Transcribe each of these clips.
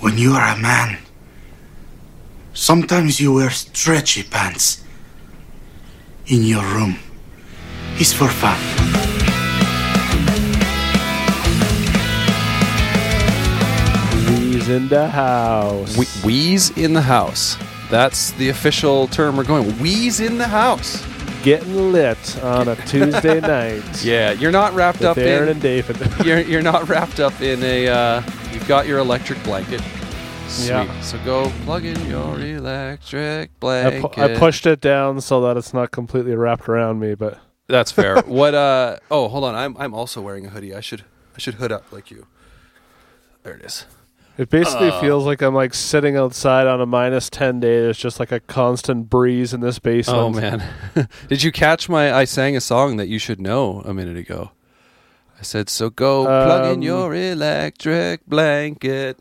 When you are a man, sometimes you wear stretchy pants in your room. It's for fun. Wheeze in the house. We- wheeze in the house. That's the official term we're going. Wheeze in the house. Getting lit on a Tuesday night. Yeah, you're not wrapped With up Aaron in. and David. You're you're not wrapped up in a. Uh, you've got your electric blanket. Sweet. Yeah. So go plug in your electric I, blanket. pu- I pushed it down so that it's not completely wrapped around me, but That's fair. what? Uh. Oh, hold on. I'm I'm also wearing a hoodie. I should I should hood up like you. There it is. it basically Uh. feels like I'm like sitting outside on a minus 10 day. There's just like a constant breeze in this basement. Oh man, did you catch my? I sang a song that you should know a minute ago. I said, "So go plug in Um, your electric blanket.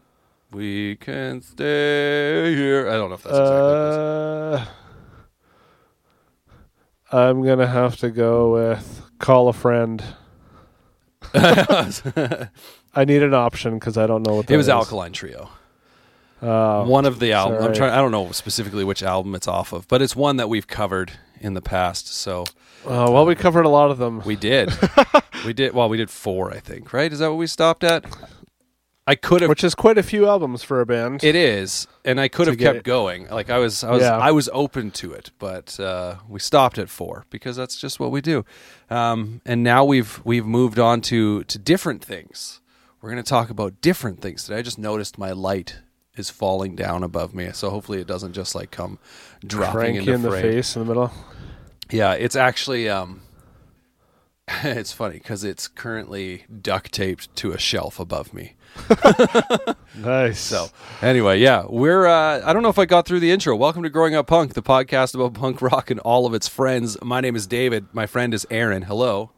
We can stay here." I don't know if that's exactly. Uh, I'm going to have to go with call a friend. what it was. I need an option because I don't know what that it was is. Alkaline Trio. Uh, one of the album. I'm trying. I don't know specifically which album it's off of, but it's one that we've covered in the past. So uh, well, we covered a lot of them. we did. we did. Well, we did four, I think. Right? Is that what we stopped at? I could have which is quite a few albums for a band. It is, and I could have kept it. going. Like I was, I was, Yeah. I was open to it, but uh, we stopped at four because that's just what we do. Um, and now we've we've moved on to to different things. We're going to talk about different things today. I just noticed my light is falling down above me, so hopefully it doesn't just like come dropping Crank you in the face in the middle. Yeah, it's actually um, it's funny because it's currently duct taped to a shelf above me. Nice. So anyway, yeah, we're. Uh, I don't know if I got through the intro. Welcome to Growing Up Punk, the podcast about punk rock and all of its friends. My name is David. My friend is Aaron. Hello.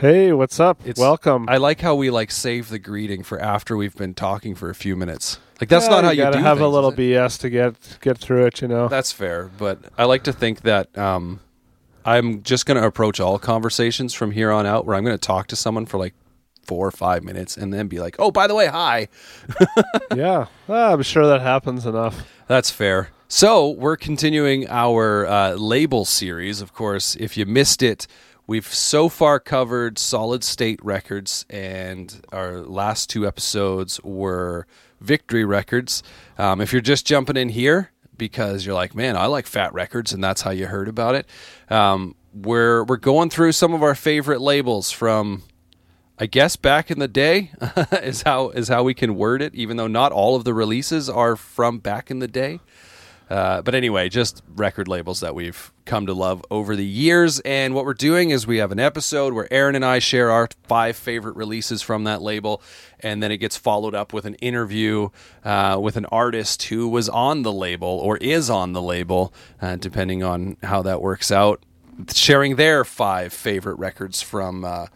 hey, what's up? It's Welcome. I like how we like save the greeting for after we've been talking for a few minutes. Like that's Yeah, not how you gotta do have a little? BS to get get through it. You know. That's fair, but I like to think that um, I'm just going to approach all conversations from here on out, where I'm going to talk to someone for like four or five minutes, and then be like, "Oh, by the way, hi." yeah, Ah, I'm sure that happens enough. That's fair. So we're continuing our uh, label series. Of course, if you missed it, we've so far covered Solid State Records, and our last two episodes were Victory Records. Um, if you're just jumping in here because you're like, man, I like Fat Records, and that's how you heard about it, um, we're we're going through some of our favorite labels from I guess back in the day is how is how we can word it, even though not all of the releases are from back in the day. Uh, but anyway, just record labels that we've come to love over the years. And what we're doing is we have an episode where Aaron and I share our five favorite releases from that label, and then it gets followed up with an interview uh, with an artist who was on the label or is on the label, uh, depending on how that works out, sharing their five favorite records from. Uh,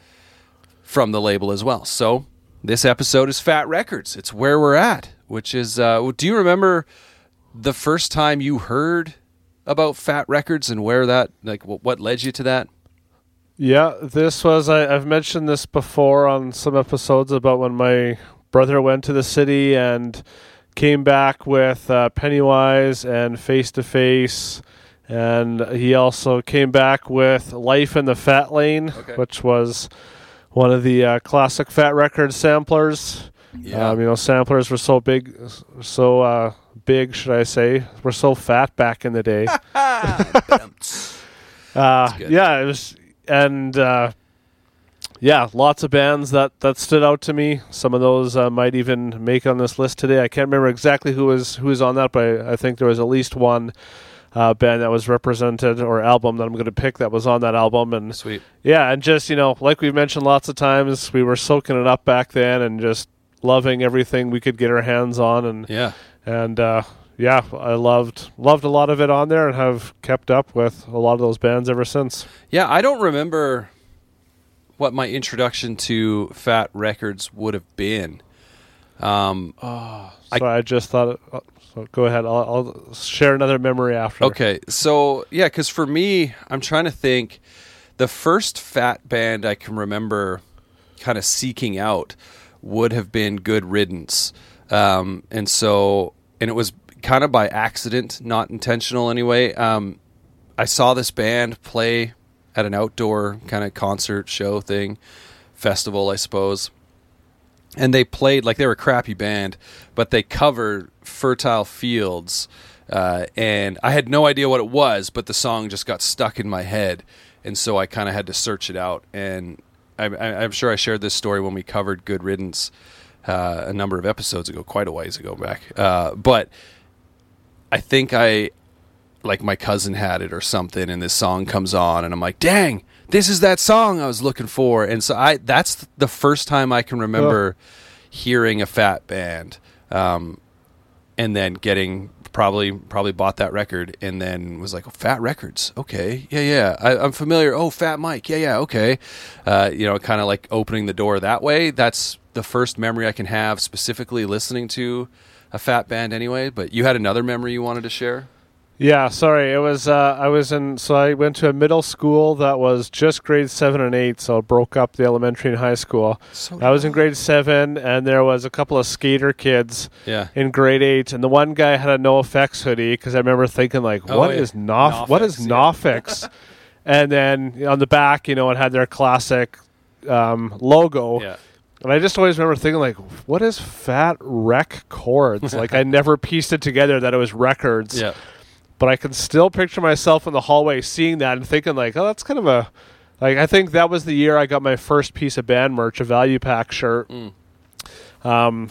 from the label as well. So this episode is Fat Records. It's where we're at, which is. Uh, do you remember the first time you heard about Fat Records and where that, like, what led you to that? Yeah, this was I, I've mentioned this before on some episodes about when my brother went to the city and came back with uh, Pennywise and Face to Face, and he also came back with Life in the Fat Lane, Okay. which was one of the uh, classic Fat Record samplers. Yeah. Um, you know, samplers were so big, so uh, big, should I say? We were so fat back in the day. Uh, yeah, it was, and uh, yeah, lots of bands that that stood out to me. Some of those uh, might even make on this list today. I can't remember exactly who was who was on that, but I, I think there was at least one uh, band that was represented or album that I'm going to pick that was on that album. And Sweet. yeah, and just you know, like we've mentioned lots of times, we were soaking it up back then and just loving everything we could get our hands on and Yeah. And uh, yeah, I loved loved a lot of it on there and have kept up with a lot of those bands ever since. Yeah, I don't remember what my introduction to Fat Records would have been. Um, I- So I, just thought. Uh, so go ahead. I'll, I'll share another memory after. Okay, so yeah, because for me, I'm trying to think. The first fat band I can remember kind of seeking out would have been Good Riddance. um, and so and it was kind of by accident, not intentional anyway. Um, I saw this band play at an outdoor kind of concert show thing, festival, I suppose. And they played like they were a crappy band, but they covered "Fertile Fields," uh, and I had no idea what it was, but the song just got stuck in my head, and so I kind of had to search it out. And I, I'm sure I shared this story when we covered "Good Riddance" uh, a number of episodes ago, quite a ways ago back. Uh, but I think I like my cousin had it or something and this song comes on and I'm like, "Dang, this is that song I was looking for." And so I that's the first time I can remember hearing a fat band. Um, and then getting probably probably bought that record and then was like, oh, Fat Records, okay, yeah, yeah, I, I'm familiar. Oh, Fat Mike, yeah, yeah, okay. Uh, you know, kind of like opening the door that way. That's the first memory I can have specifically listening to a fat band anyway. But you had another memory you wanted to share. Yeah, sorry. It was uh, I was in so I went to a middle school that was just grade seven and eight, so it broke up the elementary and high school. So I was in grade seven, and there was a couple of skater kids Yeah. in grade eight, and the one guy had a NOFX hoodie because I remember thinking like, Oh, "What yeah. is Nof? What is Nofix, yeah. Nofix?" and then on the back, you know, it had their classic um, logo. Yeah. And I just always remember thinking like, "What is Fat Wreck Chords?" like I never pieced it together that it was records Yeah. But I can still picture myself in the hallway seeing that and thinking like, oh, that's kind of a like I think that was the year I got my first piece of band merch, a value pack shirt. Mm. Um,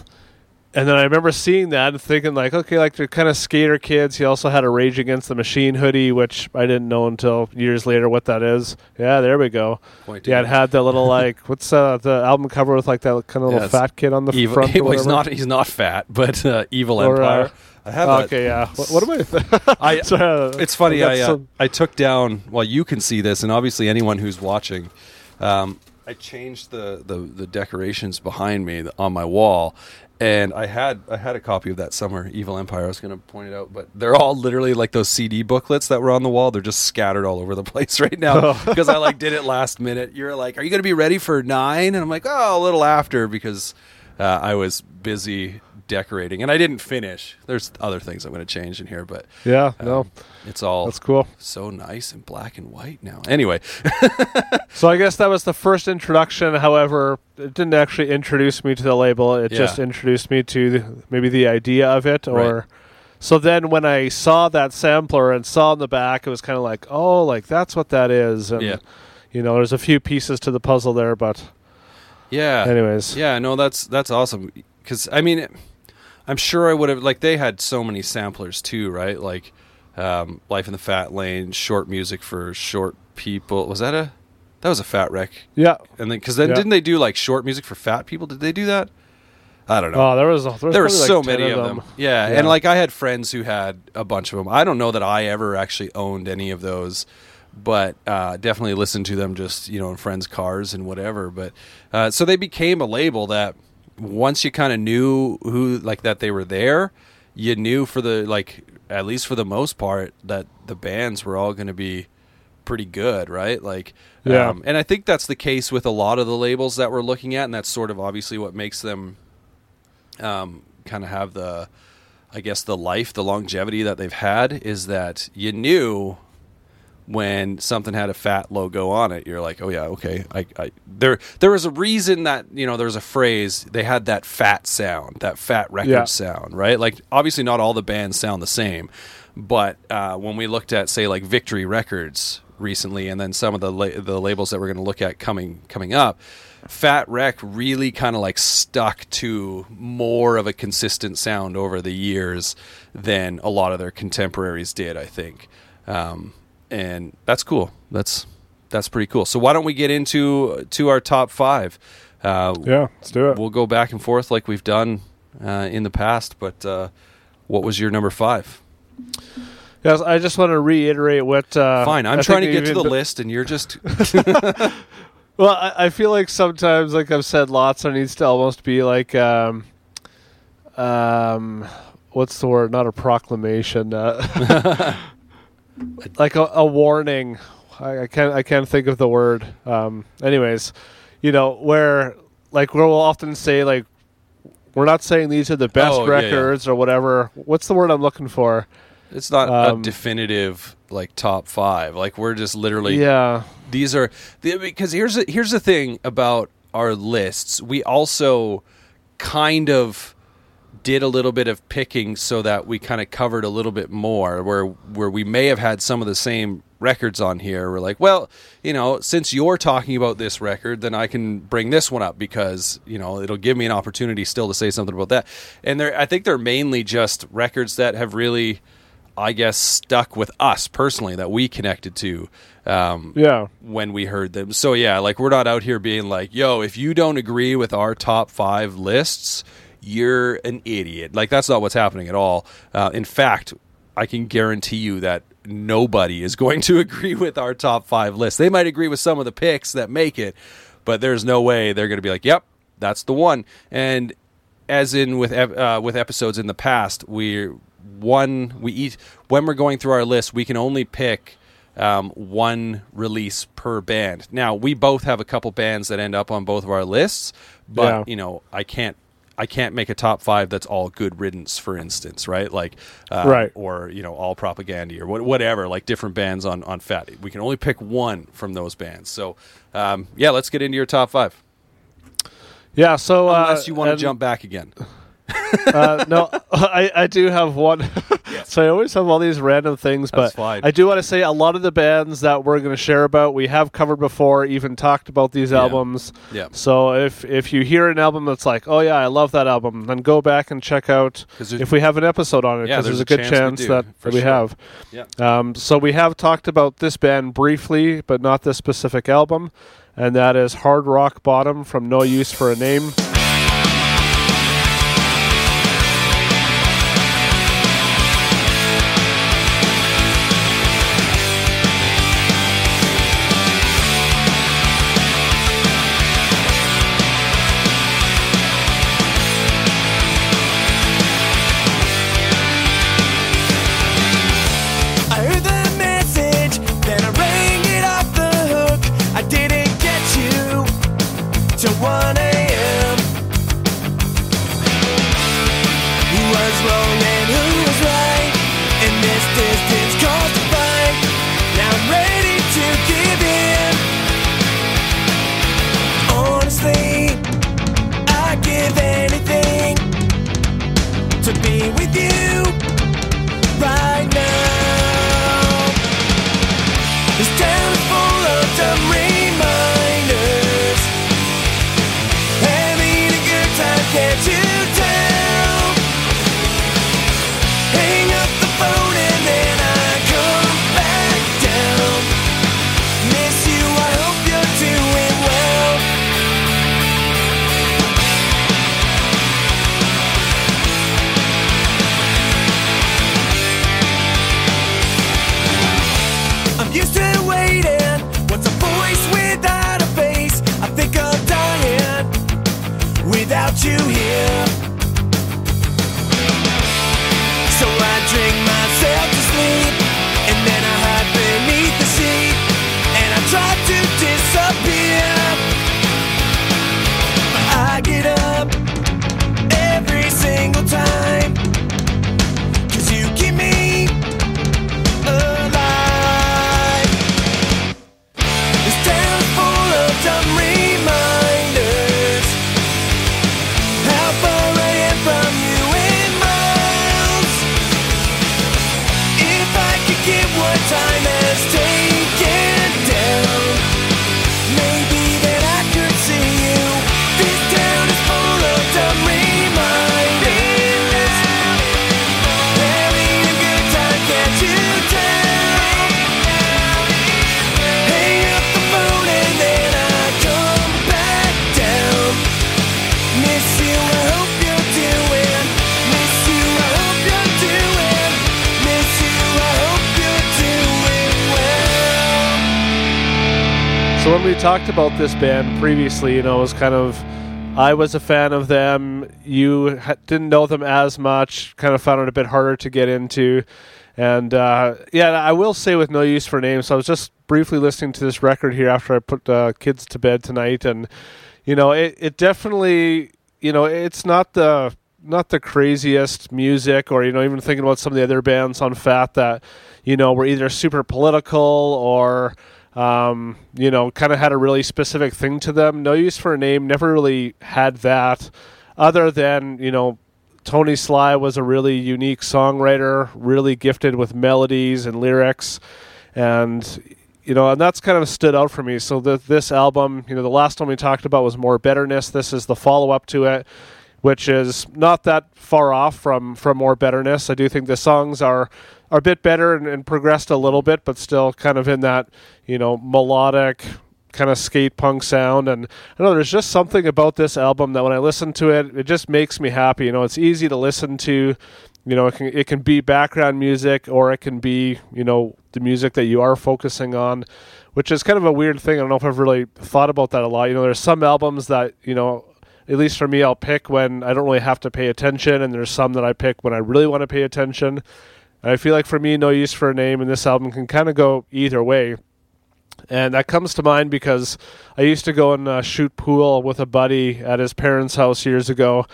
and then I remember seeing that and thinking like, okay, like they're kind of skater kids. He also had a Rage Against the Machine hoodie, which I didn't know until years later what that is. Yeah, there we go. Point Yeah, it had that little like what's uh, the album cover with like that kind of Yeah, little fat kid on the Evil, front. well, he's not. He's not fat, but uh, evil Or, uh, empire. I have that. Okay, yeah. What, what am I? I, Sorry, uh, it's funny. I've I uh, some- I took down. Well, you can see this, and obviously anyone who's watching. Um, I changed the, the the decorations behind me on my wall, and I had I had a copy of that somewhere. Evil Empire. I was going to point it out, but they're all literally like those CD booklets that were on the wall. They're just scattered all over the place right now because I like did it last minute. You're like, "Are you going to be ready for nine? And I'm like, "Oh, a little after," because uh, I was busy decorating, and I didn't finish. There's other things I'm going to change in here, but yeah, no, um, it's all that's cool. so nice and black and white now. Anyway, So I guess that was the first introduction. However, it didn't actually introduce me to the label. It Yeah. just introduced me to the, maybe the idea of it. Or Right. so then when I saw that sampler and saw in the back, it was kind of like, oh, like that's what that is. And Yeah. you know, there's a few pieces to the puzzle there, but yeah, anyways, yeah, no, that's that's awesome. Because I mean, I'm sure I would have like they had so many samplers too, right? Like um, Life in the Fat Lane, short music for short people. Was that a that was a Fat Wreck? yeah. And then because then Yeah. didn't they do like short music for fat people? Did they do that? I don't know. Oh, there was there, was there were probably like so many of them. Yeah. Yeah. and like I had friends who had a bunch of them. I don't know that I ever actually owned any of those, but uh, definitely listened to them just you know in friends' cars and whatever. But uh, so they became a label that once you kind of knew who like that they were there, you knew for the like at least for the most part that the bands were all going to be pretty good, right? Like, Yeah. um, and I think that's the case with a lot of the labels that we're looking at, and that's sort of obviously what makes them um, kind of have the, I guess, the life, the longevity that they've had is that you knew when something had a fat logo on it, you're like, oh yeah, okay. I, I there there was a reason that you know there was a phrase they had that fat sound, that fat record Yeah. sound, right? Like obviously not all the bands sound the same, but uh, when we looked at say like Victory Records recently, and then some of the la- the labels that we're going to look at coming coming up, Fat Wreck really kind of like stuck to more of a consistent sound over the years than a lot of their contemporaries did. I think, um, and that's cool. That's that's pretty cool. So why don't we get into to our top five? Uh, Yeah, let's do it. We'll go back and forth like we've done uh, in the past. But uh, what was your number five? Yes, I just want to reiterate what. Uh, Fine, I'm I trying to get to the list, and you're just Well, I, I feel like sometimes, like I've said, lots there needs to almost be like, um, um, what's the word? Not a proclamation, uh, like a, a warning. I, I can't. I can't think of the word. Um, anyways, you know where like where we'll often say like we're not saying these are the best Oh, yeah, yeah. records or whatever. What's the word I'm looking for? It's not Um, a definitive like top five. Like we're just literally yeah, these are the, because here's a, here's the thing about our lists. We also kind of did a little bit of picking so that we kind of covered a little bit more where where we may have had some of the same records on here. We're like, well, you know, since you're talking about this record, then I can bring this one up because, you know, it'll give me an opportunity still to say something about that. And they're I think they're mainly just records that have really I guess stuck with us personally that we connected to. Um, yeah. when we heard them. So yeah, like we're not out here being like, "Yo, if you don't agree with our top five lists, you're an idiot." Like that's not what's happening at all. Uh, in fact, I can guarantee you that nobody is going to agree with our top five list. They might agree with some of the picks that make it, but there's no way they're going to be like, "Yep, that's the one." And as in with uh, with episodes in the past, we one we each when we're going through our list, we can only pick um, one release per band. Now we both have a couple bands that end up on both of our lists, but Yeah. you know I can't. I can't make a top five that's all good riddance, for instance, right? Like, uh, Right. or you know, all propaganda or whatever. Like different bands on on Fat. We can only pick one from those bands. So, um, yeah, let's get into your top five. Yeah, so uh, Unless you want to jump back again. uh, no, I, I do have one. so I always have all these random things, That's but fine. I do want to say a lot of the bands that we're going to share about we have covered before, even talked about these Yeah. albums. Yeah. So if if you hear an album that's like, oh yeah, I love that album, then go back and check out if we have an episode on it Yeah, because there's there's, a good chance we do, that, that we sure. have. Yeah. Um, so we have talked about this band briefly, but not this specific album, and that is Hard Rock Bottom from No Use for a Name. This band previously, you know, was kind of I was a fan of them. You didn't know them as much. Kind of found it a bit harder to get into. And uh, yeah, I will say with no use for names. So I was just briefly listening to this record here after I put uh, kids to bed tonight, and you know, it, it definitely you know, it's not the not the craziest music, or you know, even thinking about some of the other bands on Fat that you know were either super political or um, you know, kind of had a really specific thing to them. No use for a name. Never really had that, other than you know. Tony Sly was a really unique songwriter, really gifted with melodies and lyrics, and you know, and that's kind of stood out for me. So the, this album, you know, the last one we talked about was more betterness. This is the follow up to it, which is not that far off from from more betterness. I do think the songs are are a bit better and, and progressed a little bit, but still kind of in that you know melodic kind of skate punk sound. And I know there's just something about this album that when I listen to it, it just makes me happy. You know, it's easy to listen to. You know, it can it can be background music or it can be you know the music that you are focusing on, which is kind of a weird thing. I don't know if I've really thought about that a lot. You know, there's some albums that you know at least for me, I'll pick when I don't really have to pay attention, and there's some that I pick when I really want to pay attention. And I feel like for me, No Use for a Name and this album can kind of go either way. And that comes to mind because I used to go and uh, shoot pool with a buddy at his parents' house years ago,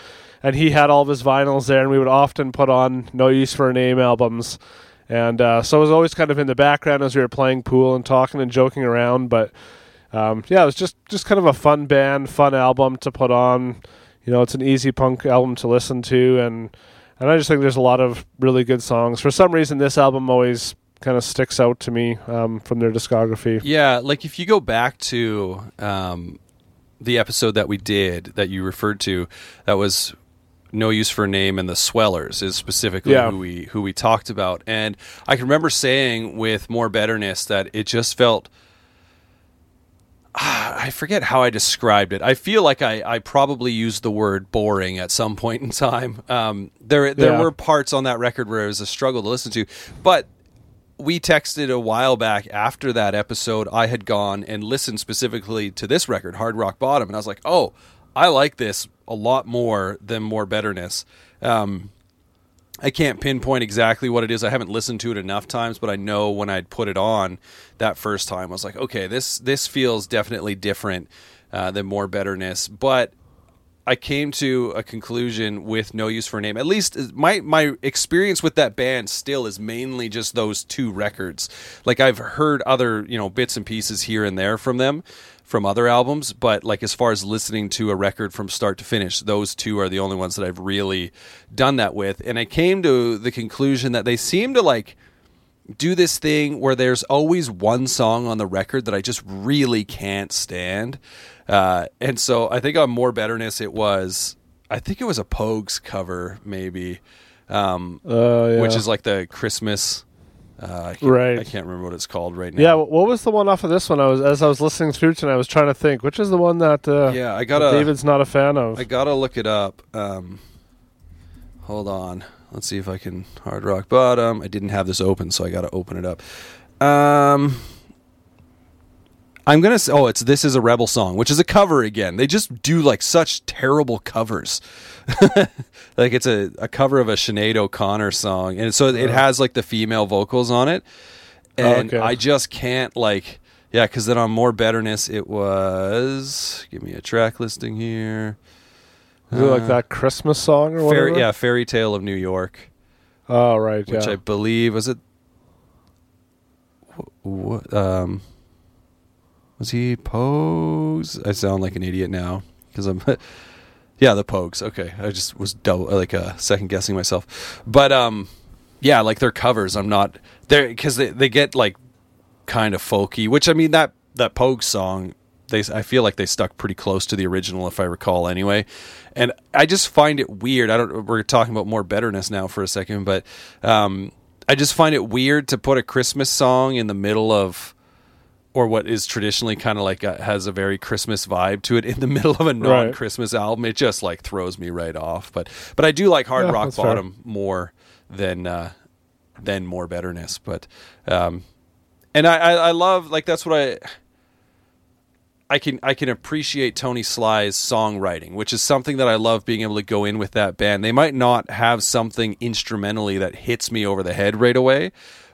and he had all of his vinyls there, and we would often put on No Use for a Name albums. And uh, so it was always kind of in the background as we were playing pool and talking and joking around. But um, yeah, it was just, just kind of a fun band, fun album to put on. You know, it's an easy punk album to listen to, and and I just think there's a lot of really good songs. For some reason, this album always kind of sticks out to me um, from their discography. Yeah, like if you go back to um, the episode that we did that you referred to, that was no use for a name and the swellers is specifically Yeah. who we who we talked about and i can remember saying with more betterness that it just felt i forget how i described it i feel like i, I probably used the word boring at some point in time um, there there Yeah. were parts on that record where it was a struggle to listen to but we texted a while back after that episode. I had gone and listened specifically to this record, Hard Rock Bottom, and I was like, "Oh, I like this a lot more than More Betterness." Um, I can't pinpoint exactly what it is. I haven't listened to it enough times, but I know when I'd put it on that first time, I was like, "Okay, this this feels definitely different uh, than More Betterness." But I came to a conclusion with No Use for a Name. At least uh, my my experience with that band still is mainly just those two records. Like I've heard other, you know, bits and pieces here and there from them from other albums, but like as far as listening to a record from start to finish, those two are the only ones that I've really done that with. And I came to the conclusion that they seem to like do this thing where there's always one song on the record that I just really can't stand. Uh, and so I think on More Betterness, it was, I think it was a Pogues cover, maybe, um, Uh, yeah. which is like the Christmas. Uh, I Right. I can't remember what it's called right now. yeah. What was the one off of this one? I was as I was listening through tonight. I was trying to think which is the one that uh, Yeah, I gotta. David's not a fan of. I gotta look it up. Um, hold on. Let's see if I can hard rock bottom. I didn't have this open, so I gotta open it up. Um, I'm gonna. s oh, it's this is a rebel song, which is a cover again. They just do like such terrible covers. like it's a, a cover of a Sinead O'Connor song, and so it has like the female vocals on it, and Oh, okay. I just can't like. Yeah, because then on more betterness, it was. Give me a track listing here. Is it like that Christmas song or whatever? Fairy, yeah, Fairy Tale of New York, Oh right. Yeah. Which yeah. I believe was it. What um, was he Pogues? I sound like an idiot now because I'm. yeah, the Pogues. Okay, I just was double like uh, second guessing myself, but um, yeah, like their covers. I'm not there because they they get like kind of folky. Which I mean that that Pogues song. They, I feel like they stuck pretty close to the original, if I recall, anyway. And I just find it weird. I don't. We're talking about more betterness now for a second, but um, I just find it weird to put a Christmas song in the middle of, or what is traditionally kind of like a, has a very Christmas vibe to it in the middle of a non-Christmas album. It just like throws me right off. But but I do like Hard Yeah, Rock that's fair. Bottom more than uh, than more betterness. But um, and I, I I love like that's what I. I can I can appreciate Tony Sly's songwriting, which is something that I love being able to go in with that band. They might not have something instrumentally that hits me over the head right away,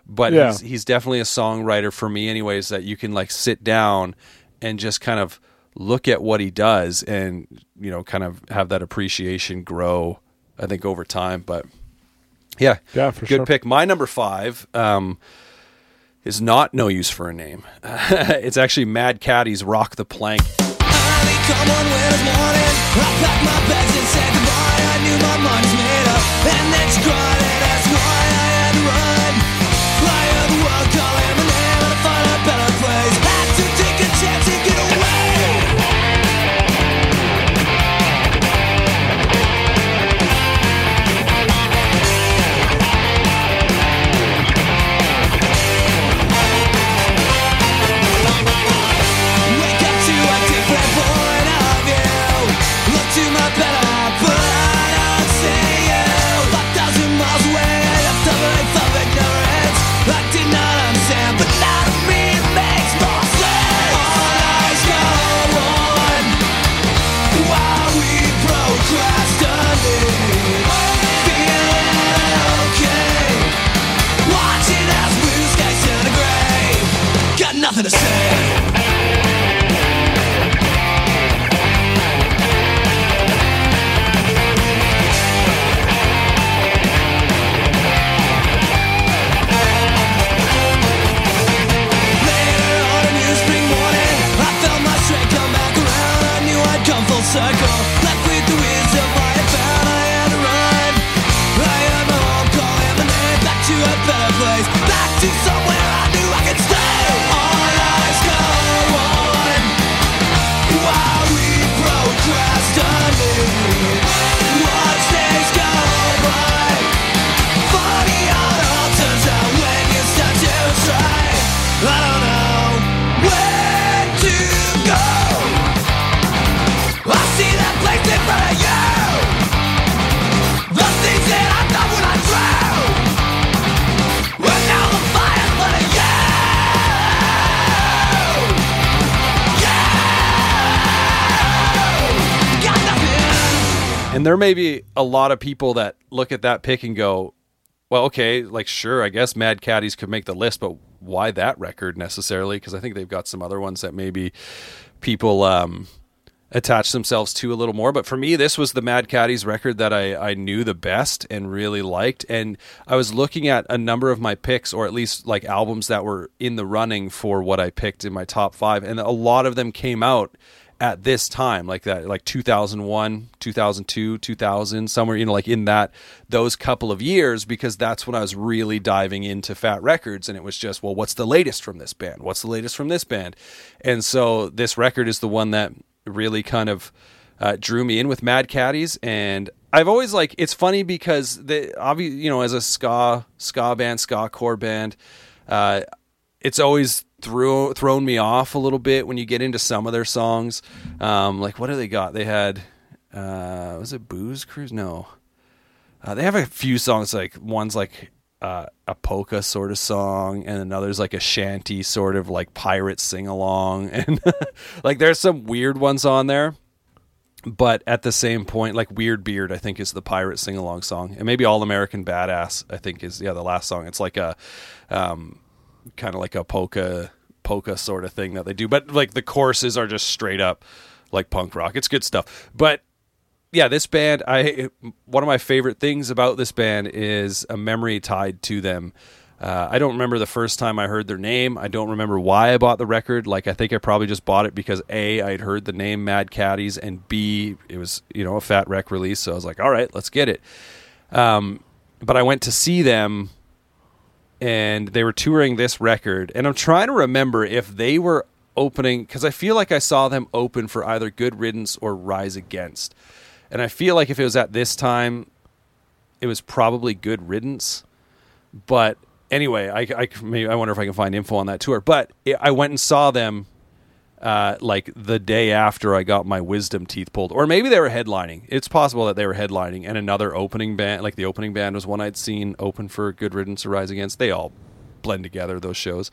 but Yeah. he's he's definitely a songwriter for me anyways that you can like sit down and just kind of look at what he does and you know kind of have that appreciation grow. I think over time, but yeah, Yeah, for good sure. pick. My number five um, is not no use for a name. it's actually Mad Caddies' "Rock the Plank." Come on winter's morning I packed my bags and said goodbye I knew my mind's made up And There may be a lot of people that look at that pick and go, well, okay, like, sure, I guess Mad Caddies could make the list, but why that record necessarily? Because I think they've got some other ones that maybe people um, attach themselves to a little more. But for me, this was the Mad Caddies record that I, I knew the best and really liked. And I was looking at a number of my picks, or at least like albums that were in the running for what I picked in my top five. And a lot of them came out at this time like that like 2001 2002 2000 somewhere you know like in that those couple of years because that's when i was really diving into fat records and it was just well what's the latest from this band? What's the latest from this band? And so this record is the one that really kind of uh, drew me in with mad caddies and i've always like it's funny because the obviously you know as a ska ska band ska core band uh, it's always threw thrown me off a little bit when you get into some of their songs. Um, like what do they got? They had uh, was it Booze Cruise? No, uh, they have a few songs like one's like uh, a polka sort of song, and another's like a shanty sort of like pirate sing along, and like there's some weird ones on there. But at the same point, like Weird Beard, I think is the pirate sing along song, and maybe All American Badass, I think is yeah the last song. It's like a um, kind of like a polka polka sort of thing that they do, but like the choruses are just straight up like punk rock. It's good stuff. But yeah, this band, I one of my favorite things about this band is a memory tied to them. Uh, I don't remember the first time I heard their name. I don't remember why I bought the record. Like I think I probably just bought it because a I'd heard the name Mad Caddies, and b it was you know a Fat Wreck release, so I was like, all right, let's get it. Um, but I went to see them and they were touring this record and i'm trying to remember if they were opening because i feel like i saw them open for either good riddance or rise against and i feel like if it was at this time it was probably good riddance but anyway i, I maybe i wonder if i can find info on that tour but it, i went and saw them uh, like the day after I got my wisdom teeth pulled, or maybe they were headlining. It's possible that they were headlining, and another opening band, like the opening band, was one I'd seen open for Good Riddance or Rise Against. They all blend together those shows.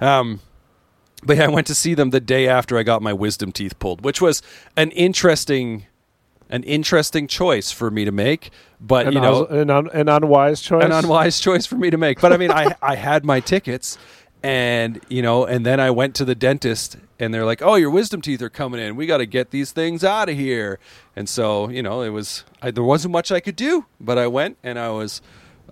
Um, but yeah, I went to see them the day after I got my wisdom teeth pulled, which was an interesting, an interesting choice for me to make. But An, you know, un- an, un- an unwise choice. an unwise choice for me to make. But I mean, I I had my tickets, and you know, and then I went to the dentist, and they're like, "Oh, your wisdom teeth are coming in. We got to get these things out of here." And so, you know, it was I, there wasn't much I could do, but I went, and I was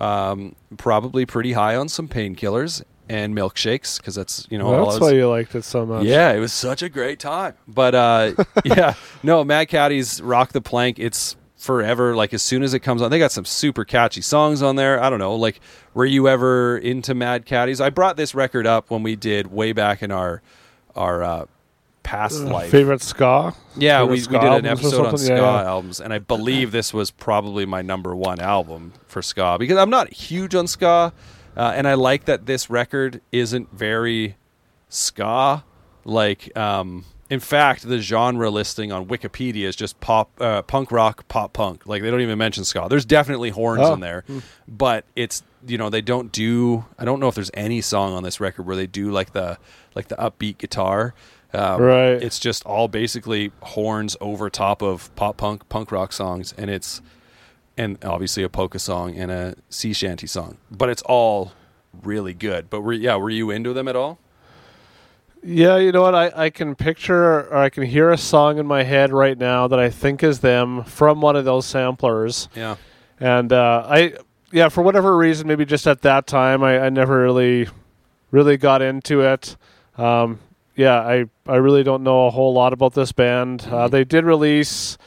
um, probably pretty high on some painkillers and milkshakes because that's you know I That's was- why you liked it so much. yeah, it was such a great time. But uh, yeah, no, Mad Caddies rock the plank. It's forever. Like as soon as it comes on, they got some super catchy songs on there. I don't know. Like, were you ever into Mad Caddies? I brought this record up when we did way back in our our uh, past life. Favorite ska? Yeah, favorite we, we did an episode on ska Yeah, yeah. albums, and I believe this was probably my number one album for ska because I'm not huge on ska, uh, and I like that this record isn't very ska. Like, um, in fact, the genre listing on Wikipedia is just pop, uh, punk rock, pop punk. Like they don't even mention ska. There's definitely horns Oh. in there, but it's you know they don't do. I don't know if there's any song on this record where they do like the like the upbeat guitar. Um, Right. It's just all basically horns over top of pop punk, punk rock songs, and it's and obviously a polka song and a sea shanty song, but it's all really good. But were yeah, were you into them at all? Yeah, you know what? I, I can picture or I can hear a song in my head right now that I think is them from one of those samplers. Yeah, And uh, I, yeah, for whatever reason, maybe just at that time, I, I never really, really got into it. Um, yeah, I, I really don't know a whole lot about this band. Uh, they did release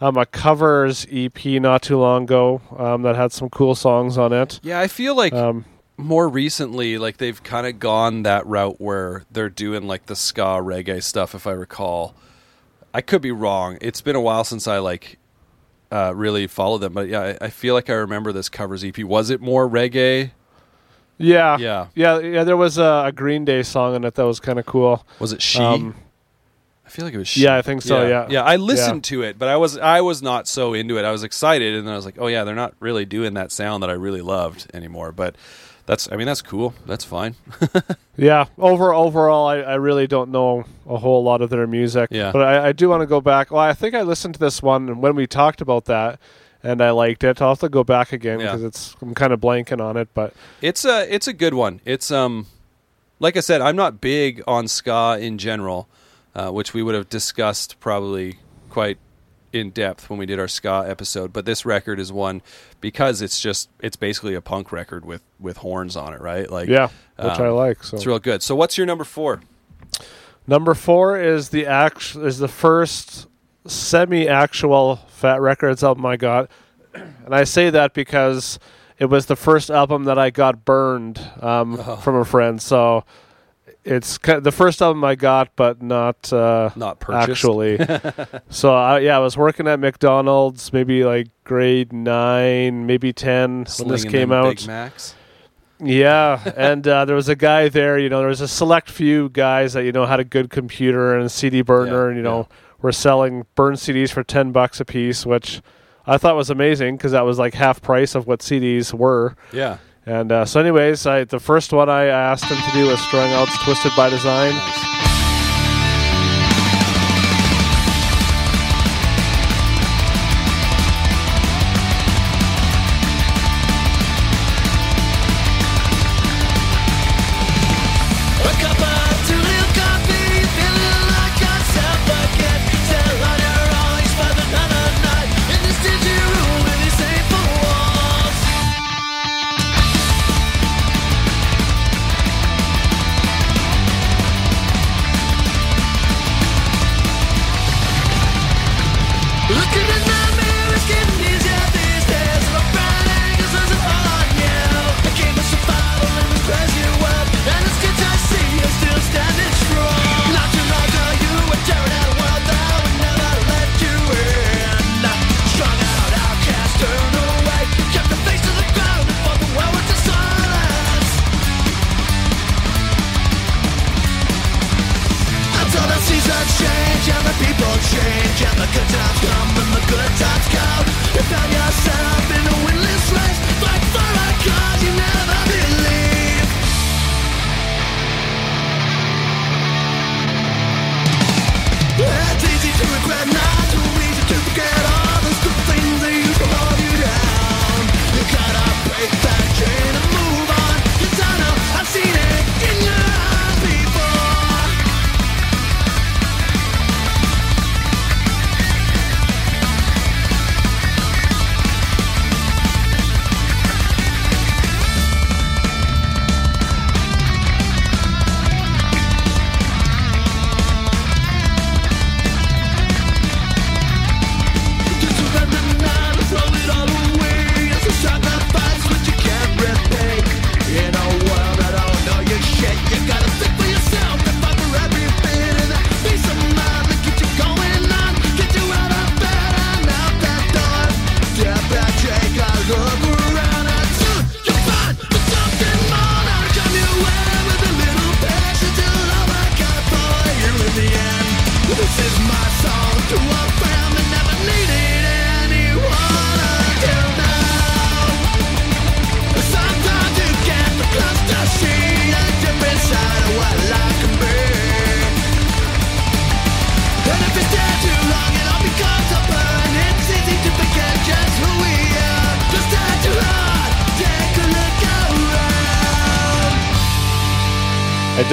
um, a covers EP not too long ago um, that had some cool songs on it. yeah. I feel like Um, more recently, like they've kind of gone that route where they're doing like the ska reggae stuff. If I recall, I could be wrong. It's been a while since I like uh, really followed them, but yeah, I, I feel like I remember this covers EP. Was it more reggae? yeah, Yeah. yeah, yeah. There was a, a Green Day song in it that was kind of cool. Was it she? Um, I feel like it was she. Yeah, I think so, yeah. yeah. I listened to it, but I was I was not so into it. I was excited, and then I was like, oh yeah, they're not really doing that sound that I really loved anymore. But that's I mean that's cool. That's fine. Yeah, over overall, I, I really don't know a whole lot of their music. Yeah. but I, I do want to go back. Well, I think I listened to this one when we talked about that, and I liked it. I'll have to go back again Yeah. because it's I'm kind of blanking on it. But It's a it's a good one. It's um like I said, I'm not big on ska in general, uh, which we would have discussed probably quite in depth when we did our ska episode. But this record is one because it's just it's basically a punk record with with horns on it, right? Like yeah, which I um, like. So It's real good. So what's your number four? number four is the act is the first semi-actual Fat Records album I got, and I say that because it was the first album that I got burned um, Oh. from a friend. So. It's ki- the first album I got, but not uh, Not purchased. actually. so I, yeah, I was working at McDonald's, maybe like grade nine, maybe ten when this came out. Big Macs. Yeah, and uh, there was a guy there. You know, there was a select few guys that you know had a good computer and a CD burner, Yeah, and you know were selling burn CDs for ten bucks a piece, which I thought was amazing because that was like half price of what CDs were. Yeah. And uh, so, anyways, I, the first one I asked him to do was Strung Out's "Twisted by Design." Nice.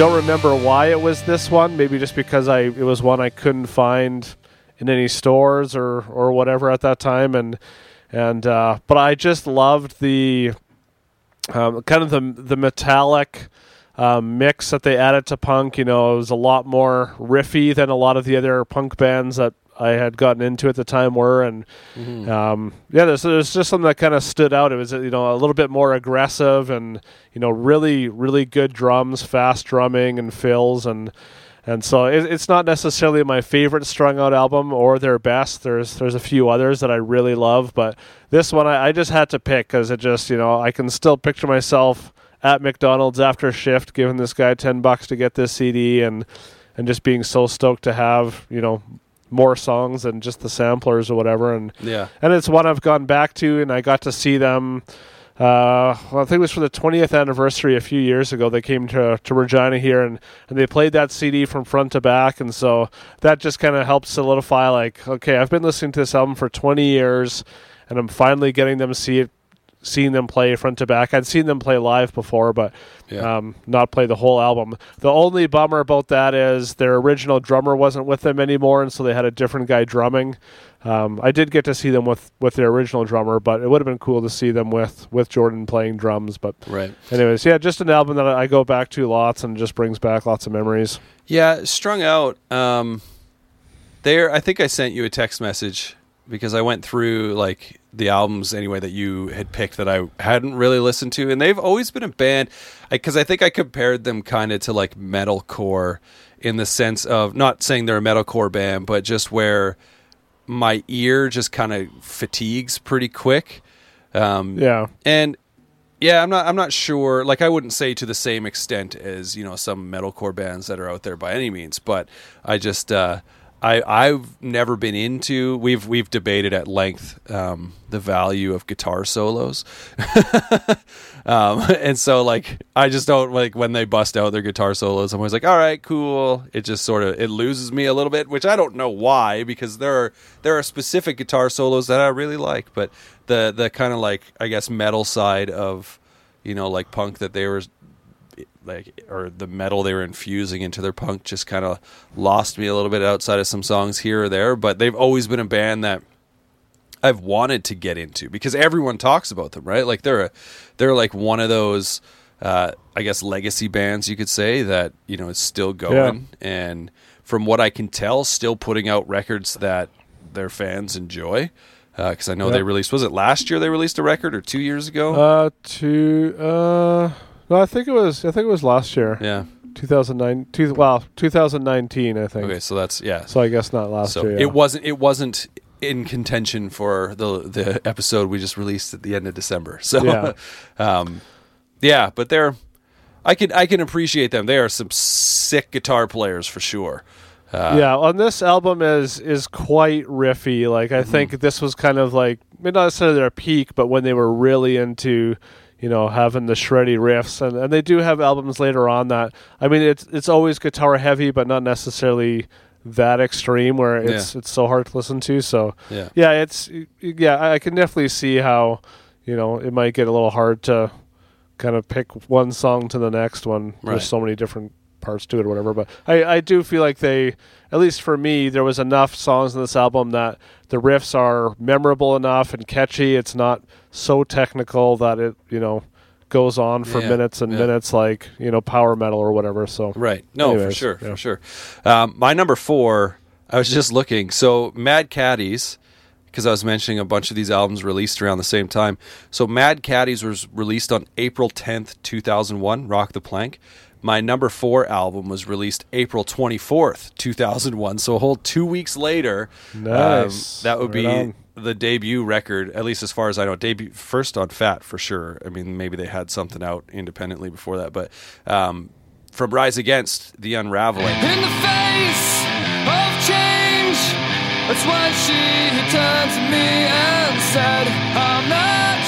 Don't remember why it was this one. Maybe just because I it was one I couldn't find in any stores or or whatever at that time, and and uh, but I just loved the um, kind of the the metallic um, mix that they added to punk. You know, it was a lot more riffy than a lot of the other punk bands that I had gotten into at the time were, and um, yeah, there's, there's just something that kind of stood out. It was you know a little bit more aggressive and you know really really good drums, fast drumming and fills and. And so it, it's not necessarily my favorite strung out album or their best. There's there's a few others that I really love, but this one I, I just had to pick because it just you know I can still picture myself at McDonald's after shift giving this guy ten bucks to get this CD and and just being so stoked to have you know more songs than just the samplers or whatever. And Yeah. and it's one I've gone back to, and I got to see them. Uh, well, I think it was for the 20th anniversary a few years ago. They came to to Regina here, and, and they played that CD from front to back, and so that just kind of helped solidify. Like, okay, I've been listening to this album for 20 years, and I'm finally getting them to see it, seeing them play front to back. I'd seen them play live before, but Yeah. um, not play the whole album. The only bummer about that is their original drummer wasn't with them anymore, and so they had a different guy drumming. Um, I did get to see them with, with their original drummer, but it would have been cool to see them with, with Jordan playing drums. But Right. anyways, yeah, just an album that I go back to lots and just brings back lots of memories. Yeah, strung out. Um, there, I think I sent you a text message because I went through like the albums anyway that you had picked that I hadn't really listened to, and they've always been a band because I, think I compared them kind of to like metalcore in the sense of not saying they're a metalcore band, but just where my ear just kind of fatigues pretty quick. Um, Yeah. and yeah, I'm not. I'm not sure. Like, I wouldn't say to the same extent as you know some metalcore bands that are out there by any means. But I just, uh, I, I've never been into. We've we've debated at length um, the value of guitar solos, um, and so like I just don't like when they bust out their guitar solos. I'm always like, all right, cool. It just sort of it loses me a little bit, which I don't know why because there are there are specific guitar solos that I really like, but the the kind of like I guess metal side of you know like punk that they were like or the metal they were infusing into their punk just kind of lost me a little bit outside of some songs here or there but they've always been a band that I've wanted to get into because everyone talks about them right? Like they're a they're like one of those uh, I guess legacy bands you could say that you know is still going and from what I can tell still putting out records that their fans enjoy because I know Yeah. they released was it last year they released a record or two years ago? Uh, to uh, no, I think it was I think it was last year, yeah 2009. Two, well, 2019, I think. okay so that's yeah So I guess not last So year. yeah. it wasn't it wasn't in contention for the the episode we just released at the end of December. So Yeah. um yeah, but they're I can I can appreciate them. They are some sick guitar players for sure. Uh, yeah, on this album is is quite riffy. Like I think this was kind of like maybe not necessarily their peak, but when they were really into you know having the shreddy riffs, and, and they do have albums later on that. I mean, it's it's always guitar heavy, but not necessarily that extreme where it's it's so hard to listen to. So Yeah. yeah, it's yeah, I I can definitely see how you know it might get a little hard to kind of pick one song to the next one. Right. There's so many different parts to it or whatever. But I, I do feel like they, at least for me, there was enough songs in this album that the riffs are memorable enough and catchy. It's not so technical that it, you know, goes on for Yeah, minutes and yeah. minutes like, you know, power metal or whatever. So Right. No, for sure, yeah. for sure. Um, my number four, I was just looking. So Mad Caddies, because I was mentioning a bunch of these albums released around the same time. So Mad Caddies was released on April 10th, 2001, Rock the Plank. My number four album was released April 24th, 2001. So a whole two weeks later. um, Nice. that would Right be on. The debut record, at least as far as I know. Debut first on Fat for sure. I mean, maybe they had something out independently before that, but um, from Rise Against, The Unraveling. In the face of change, that's when she turned to me and said, I'm not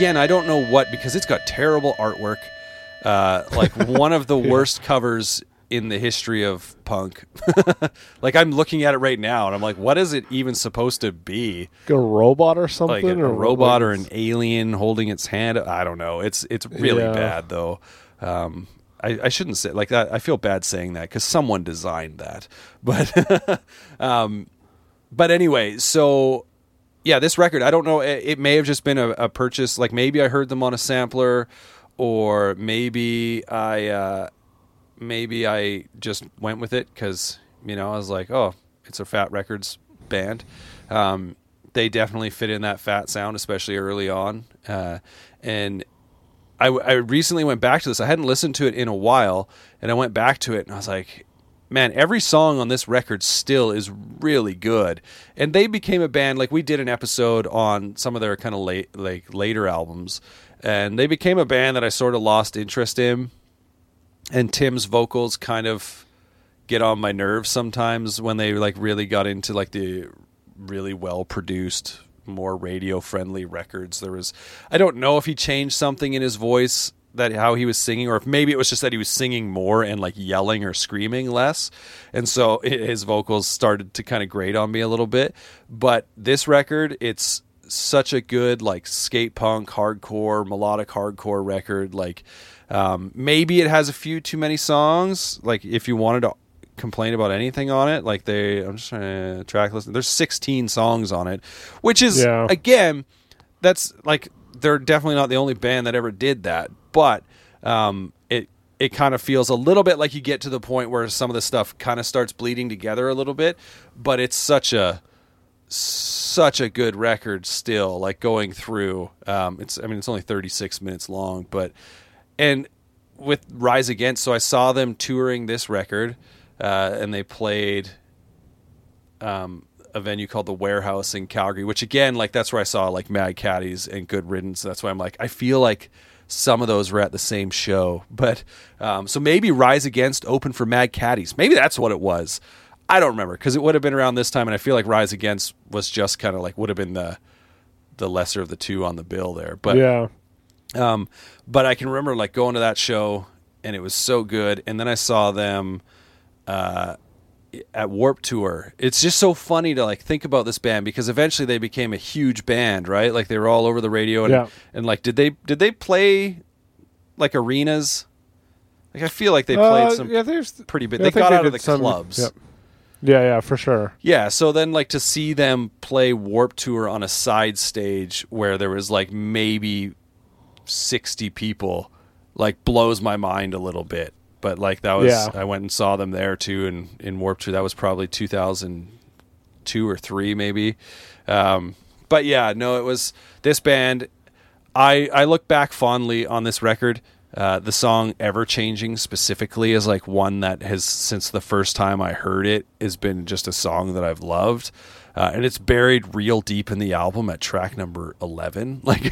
again I don't know what because it's got terrible artwork. Uh, like one of the worst covers in the history of punk. Like I'm looking at it right now and I'm like what is it even supposed to be? Like a robot or something, like a, or a robot or an alien holding its hand? I don't know. It's it's really Yeah. bad though. Um, I, I shouldn't say like that I feel bad saying that because someone designed that. But um, but anyway, so yeah, this record, I don't know. It, it may have just been a, a purchase. Like maybe I heard them on a sampler, or maybe I uh, maybe I just went with it because you know I was like, oh, it's a Fat Records band. Um, they definitely fit in that fat sound, especially early on. Uh, and I, I recently went back to this. I hadn't listened to it in a while, and I went back to it, and I was like, man, every song on this record still is really good. And they became a band like we did an episode on some of their kind of late like later albums, and they became a band that I sort of lost interest in. And Tim's vocals kind of get on my nerves sometimes when they like really got into like the really well produced more radio friendly records there was i don't know if he changed something in his voice that how he was singing or if maybe it was just that he was singing more and like yelling or screaming less. And so his vocals started to kind of grate on me a little bit. But this record it's such a good like skate punk hardcore melodic hardcore record. Like um, maybe it has a few too many songs. Like if you wanted to complain about anything on it like they i'm just trying to track listen there's 16 songs on it which is Yeah. again that's like they're definitely not the only band that ever did that but um it it kind of feels a little bit like you get to the point where some of the stuff kind of starts bleeding together a little bit but it's such a such a good record still like going through um it's i mean it's only 36 minutes long but and with rise against so i saw them touring this record uh and they played um a venue called the warehouse in calgary which again like that's where i saw like mad caddies and good riddance. That's why i'm like i feel like some of those were at the same show. But um so maybe rise against open for mad caddies. Maybe that's what it was. I don't remember because it would have been around this time and i feel like rise against was just kind of like would have been the the lesser of the two on the bill there. But yeah, um, but I can remember like going to that show and it was so good. And then I saw them uh, at Warp Tour. It's just so funny to like think about this band because eventually they became a huge band, right? Like they were all over the radio and Yeah. and like did they did they play like arenas? Like I feel like they played Uh, some yeah, there's pretty big. yeah, they got out of the some- clubs. Yep. Yeah, yeah, for sure. Yeah, so then like to see them play Warp Tour on a side stage where there was like maybe 60 people like blows my mind a little bit. But like that was Yeah. I went and saw them there too in in Warp Tour. That was probably 2002 or 3 maybe. Um but yeah, no it was this band I I look back fondly on this record. Uh, the song "Ever Changing" specifically is like one that has since the first time I heard it has been just a song that I've loved, uh, and it's buried real deep in the album at track number eleven. Like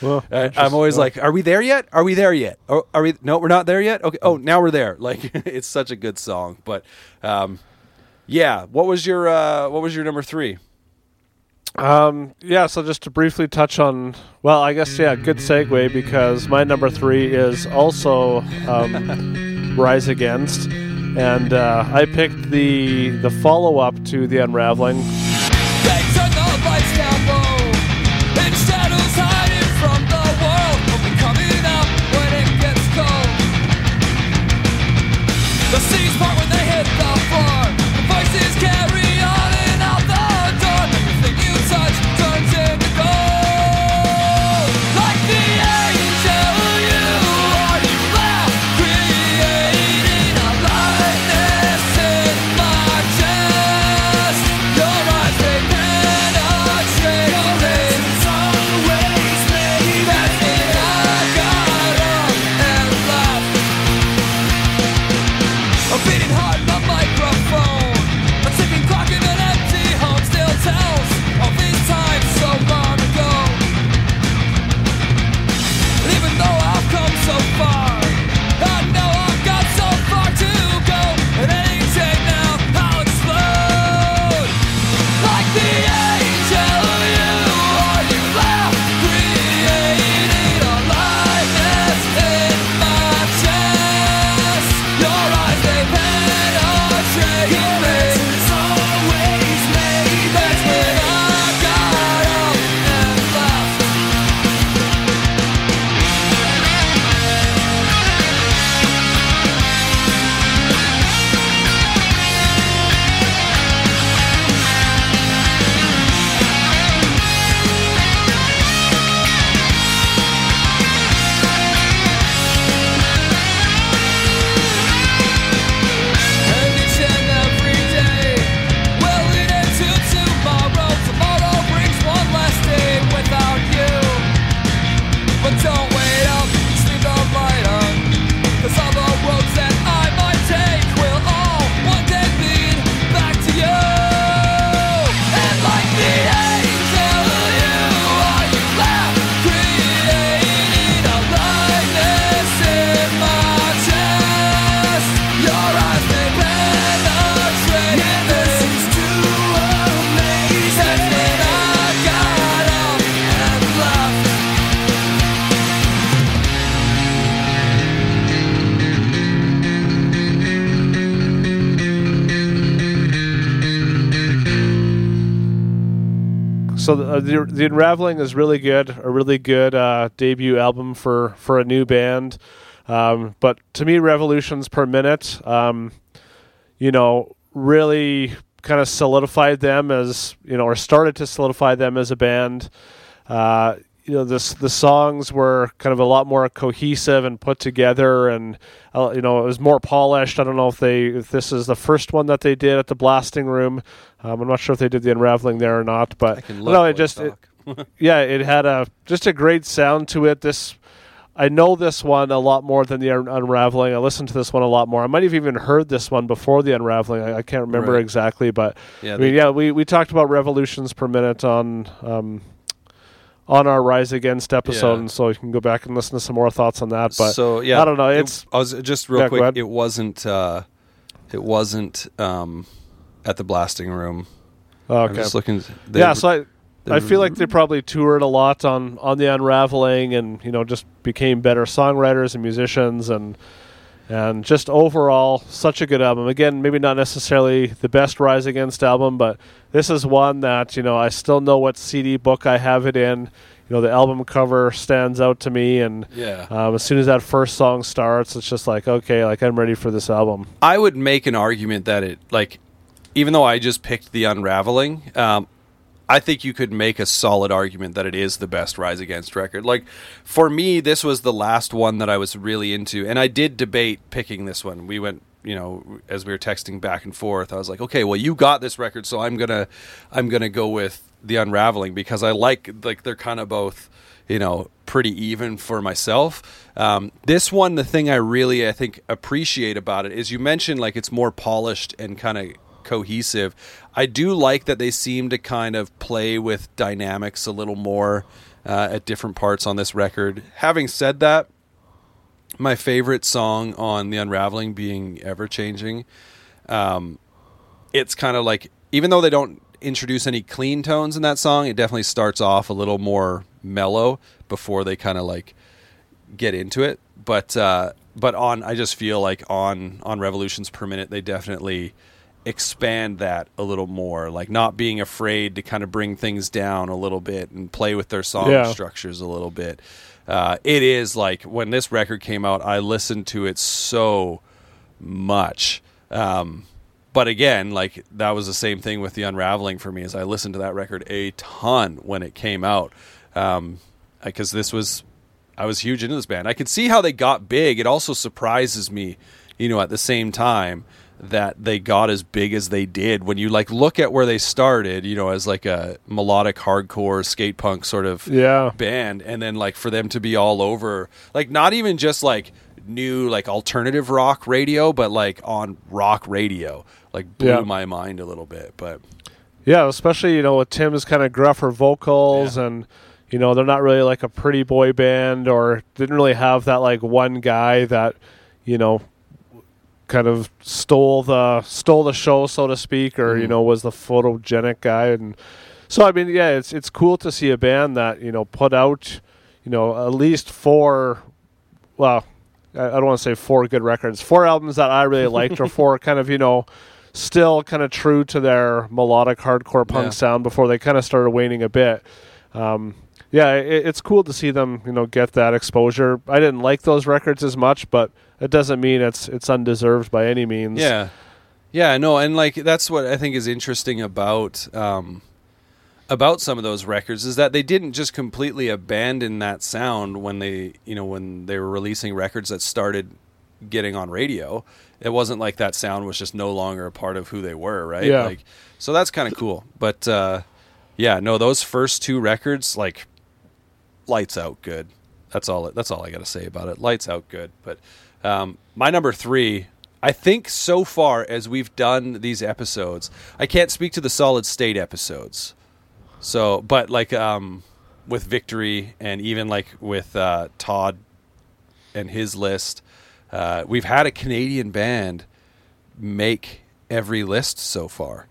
Well, I, I'm always like, "Are we there yet? Are we there yet? Or are we? No, we're not there yet. Okay. Oh, now we're there. Like it's such a good song. But um, yeah, what was your uh, what was your number three? Um, yeah, so just to briefly touch on, well, I guess, yeah, good segue because my number three is also um, Rise Against. And uh, I picked the the follow up to The Unraveling. So the, the the unraveling is really good, a really good uh, debut album for for a new band. Um, but to me, revolutions per minute, um, you know, really kind of solidified them as you know, or started to solidify them as a band. Uh, you know, this the songs were kind of a lot more cohesive and put together, and uh, you know, it was more polished. I don't know if they if this is the first one that they did at the Blasting Room. Um, I'm not sure if they did the unraveling there or not, but no, it just it, yeah, it had a just a great sound to it. This I know this one a lot more than the un- unraveling. I listened to this one a lot more. I might have even heard this one before the unraveling. I, I can't remember Right. exactly, but Yeah, I mean, yeah, we, we talked about revolutions per minute on um, on our Rise Against episode, Yeah. and so you can go back and listen to some more thoughts on that. But so yeah, I don't know. it- It's I was just real Yeah, quick. It wasn't. Uh, it wasn't um, at the blasting room. oh, I'm just looking. they- yeah, so I, I feel like they probably toured a lot on on the unraveling, and you know just became better songwriters and musicians, and and just overall such a good album. Again, maybe not necessarily the best Rise Against album, but this is one that you know I still know what CD book I have it in. You know the album cover stands out to me, and Yeah. um, as soon as that first song starts, it's just like okay, like I'm ready for this album. I would make an argument that it like, even though I just picked the unraveling, um, I think you could make a solid argument that it is the best Rise Against record. Like for me, this was the last one that I was really into, and I did debate picking this one. We went, you know, as we were texting back and forth. I was like, okay, well, you got this record, so I'm gonna, I'm gonna go with the unraveling because I like like they're kind of both you know pretty even for myself um, this one the thing i really i think appreciate about it is you mentioned like it's more polished and kind of cohesive i do like that they seem to kind of play with dynamics a little more uh, at different parts on this record having said that my favorite song on the unraveling being ever changing um, it's kind of like even though they don't introduce any clean tones in that song, it definitely starts off a little more mellow before they kind of like get into it. But uh, but on I just feel like on on revolutions per minute they definitely expand that a little more, like not being afraid to kind of bring things down a little bit and play with their song Yeah. structures a little bit. Uh, it is like when this record came out, I listened to it so much. Um, but again, like that was the same thing with the unraveling for me. As I listened to that record a ton when it came out, because this was I was huge into this band. I could see how they got big. It also surprises me, you know, at the same time that they got as big as they did. When you like look at where they started, you know, as like a melodic hardcore skate punk sort of Yeah. band and then like for them to be all over like not even just like new like alternative rock radio but like on rock radio like blew Yeah. my mind a little bit but Yeah, especially you know with Tim's kind of gruffer vocals Yeah. and you know they're not really like a pretty boy band or didn't really have that like one guy that you know kind of stole the stole the show so to speak or you Mhm. know was the photogenic guy and so I mean yeah it's it's cool to see a band that you know put out you know at least four well I I don't want to say four good records four albums that I really liked or four kind of you know still kind of true to their melodic hardcore punk Yeah. sound before they kind of started waning a bit. Um, yeah, it, it's cool to see them, you know, get that exposure. I didn't like those records as much, but it doesn't mean it's it's undeserved by any means. yeah yeah no and like that's what i think is interesting about um about some of those records is that they didn't just completely abandon that sound when they you know when they were releasing records that started getting on radio it wasn't like that sound was just no longer a part of who they were right Yeah. like so that's kind of cool but uh yeah no those first two records like lights out good. That's all that's all i gotta say about it. Lights out good but um my number three i think so far as we've done these episodes i can't speak to the solid state episodes. So but like um with victory and even like with uh todd and his list uh we've had a canadian band make every list so far.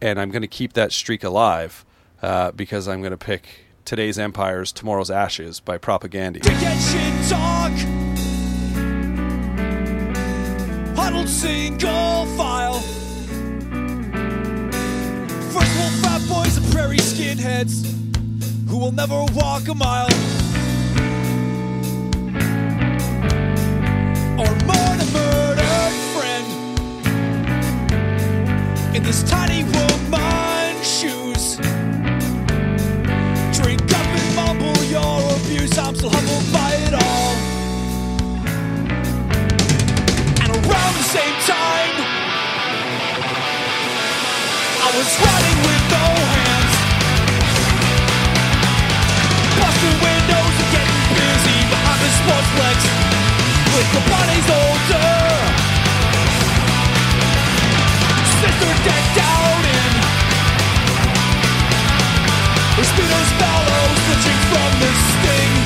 And i'm going to keep that streak alive uh, because i'm going to pick today's empires tomorrow's ashes by propaganda Weekend shit talk. Huddled single file. First world fat boys and prairie skinheads who will never walk a mile. Or mourn a murdered friend in this tiny woman's shoes. Still humbled by it all. And around the same time, I was running with no hands. Busting windows and getting busy behind the sportsplex with the bodies older. Sister decked out in her speedo's mellow, switching from the sting.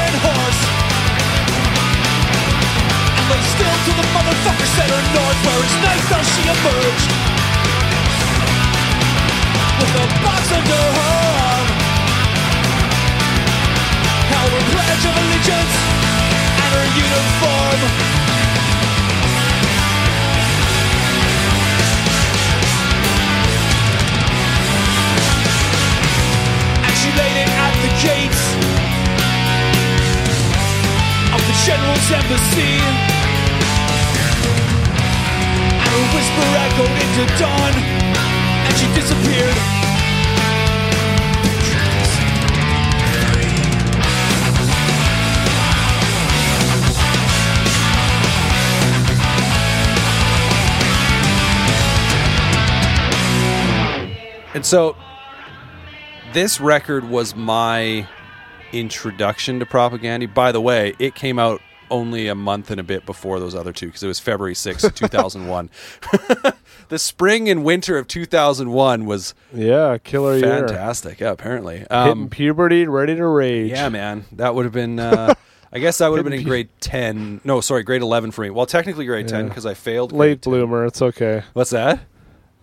till the motherfucker set her north where his knife fell she emerged. With a box under her arm. Her pledge of allegiance and her uniform. And she laid it at the gates of the general's embassy. Her whisper echoed into dawn, and she disappeared. And so this record was my introduction to propagandhi. By the way, it came out only a month and a bit before those other two because it was February 6th, 2001. the spring and winter of 2001 was Yeah, killer year. fantastic. Yeah, apparently. Hitting Um, puberty, ready to rage. yeah, man. That would have been uh, I guess that would have been in grade 10. No, sorry, grade 11 for me. Well, technically grade 10 Yeah. because I failed Late 10. bloomer, it's okay. What's that?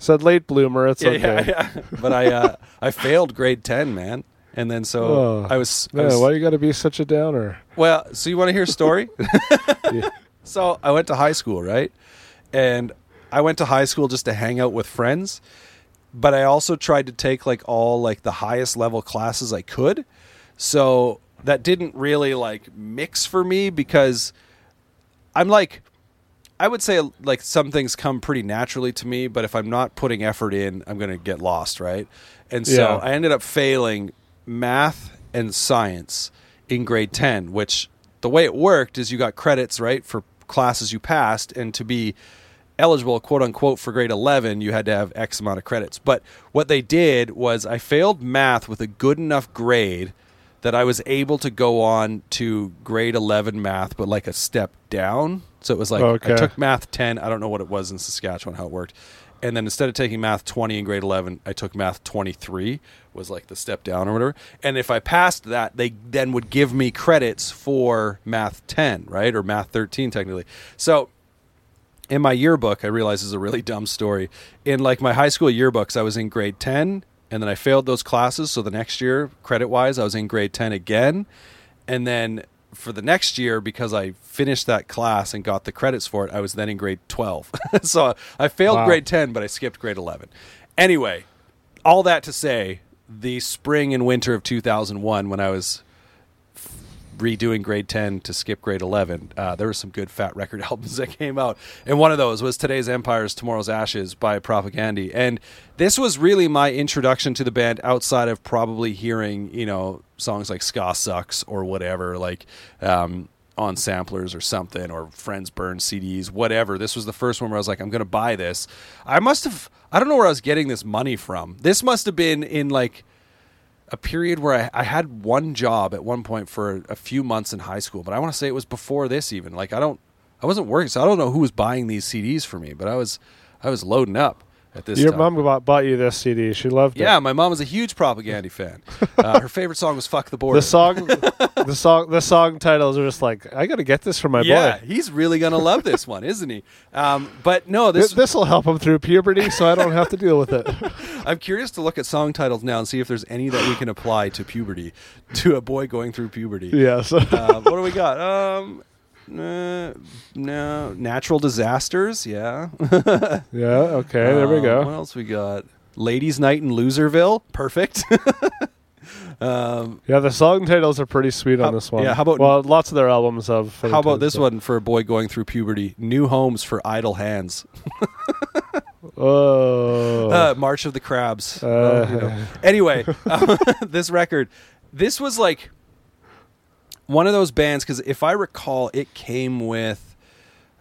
Said late bloomer, it's Yeah, okay. yeah, yeah. But I uh, I failed grade 10, man. And then so Oh, I was, I Man, was why you got to be such a downer? Well, so you want to hear a story? Yeah. So I went to high school, right? And I went to high school just to hang out with friends, but I also tried to take like all like the highest level classes I could. So that didn't really like mix for me because I'm like I would say like some things come pretty naturally to me, but if I'm not putting effort in, I'm going to get lost, right? And so Yeah. I ended up failing math and science in grade 10, which the way it worked is you got credits, right, for classes you passed and to be eligible quote unquote for grade 11 you had to have x amount of credits but what they did was i failed math with a good enough grade that i was able to go on to grade 11 math but like a step down so it was like Okay. i took math 10 i don't know what it was in saskatchewan how it worked and then instead of taking math 20 in grade 11 i took math 23 was like the step down or whatever and if i passed that they then would give me credits for math 10 right or math 13 technically so in my yearbook, I realize this is a really dumb story. In like my high school yearbooks, I was in grade 10 and then I failed those classes. So the next year, credit wise, I was in grade 10 again. And then for the next year, because I finished that class and got the credits for it, I was then in grade 12. so I failed Wow. grade 10, but I skipped grade 11. Anyway, all that to say, the spring and winter of 2001, when I was redoing grade 10 to skip grade 11 uh, there were some good fat record albums that came out. And one of those was today's empires tomorrow's ashes by propagandhi and this was really my introduction to the band outside of probably hearing you know songs like ska sucks or whatever like um, on samplers or something or friends burn cds whatever this was the first one where i was like i'm gonna buy this i must have i don't know where i was getting this money from this must have been in like a period where I, I had one job at one point for a few months in high school, but I want to say it was before this even. Like I don't, I wasn't working, so I don't know who was buying these CDs for me, but I was, I was loading up. At this Your time. mom bought, you this CD. She loved it. yeah, my mom was a huge Propagandhi fan. Uh, her favorite song was "Fuck the Border." The song, the song, the song titles are just like I got to get this for my yeah, boy. he's really gonna love this one, isn't he? Um, but no, this This will help him through puberty, so I don't have to deal with it. I'm curious to look at song titles now and see if there's any that we can apply to puberty, to a boy going through puberty. yes. Uh, what do we got? Um, uh, no, natural disasters. Yeah. yeah. Okay. There we Um, go. What else we got? Ladies' Night in Loserville. Perfect. um, Yeah, the song titles are pretty sweet How- on this one. yeah, how about- well, lots of their albums have. how about this one for a boy going through puberty? New homes for idle hands. Oh, Uh, March of the Crabs. Uh, Oh, you know. Anyway, uh, this record, this was like one of those bands because if I recall, it came with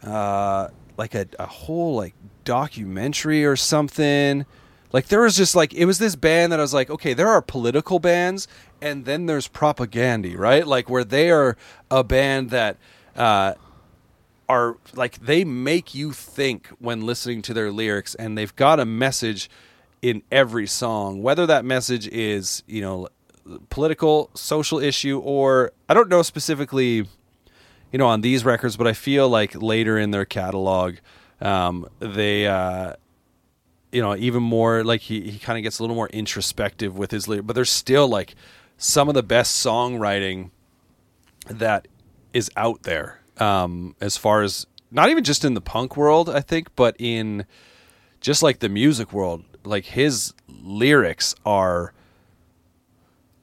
uh, like a, a whole like documentary or something. Like there was just like it was this band that I was like, okay, there are political bands, and then there's propagandhi, right? Like where they are a band that. Uh, are like they make you think when listening to their lyrics and they've got a message in every song whether that message is you know political social issue or i don't know specifically you know on these records but i feel like later in their catalog um, they uh, you know even more like he, he kind of gets a little more introspective with his but there's still like some of the best songwriting that is out there um, as far as not even just in the punk world, I think, but in just like the music world. Like his lyrics are.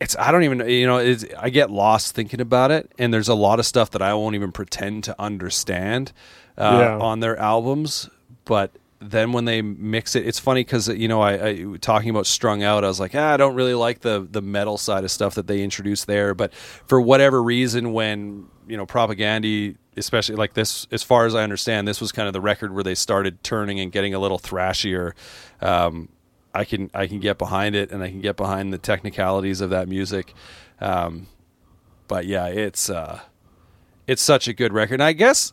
It's I don't even you know it's, I get lost thinking about it, and there's a lot of stuff that I won't even pretend to understand uh, Yeah. on their albums, but. Then when they mix it, it's funny because you know I, I talking about strung out. I was like, ah, I don't really like the the metal side of stuff that they introduced there. But for whatever reason, when you know propagandhi especially like this as far as i understand this was kind of the record where they started turning and getting a little thrashier um, i can i can get behind it and i can get behind the technicalities of that music um, but yeah it's uh it's such a good record and i guess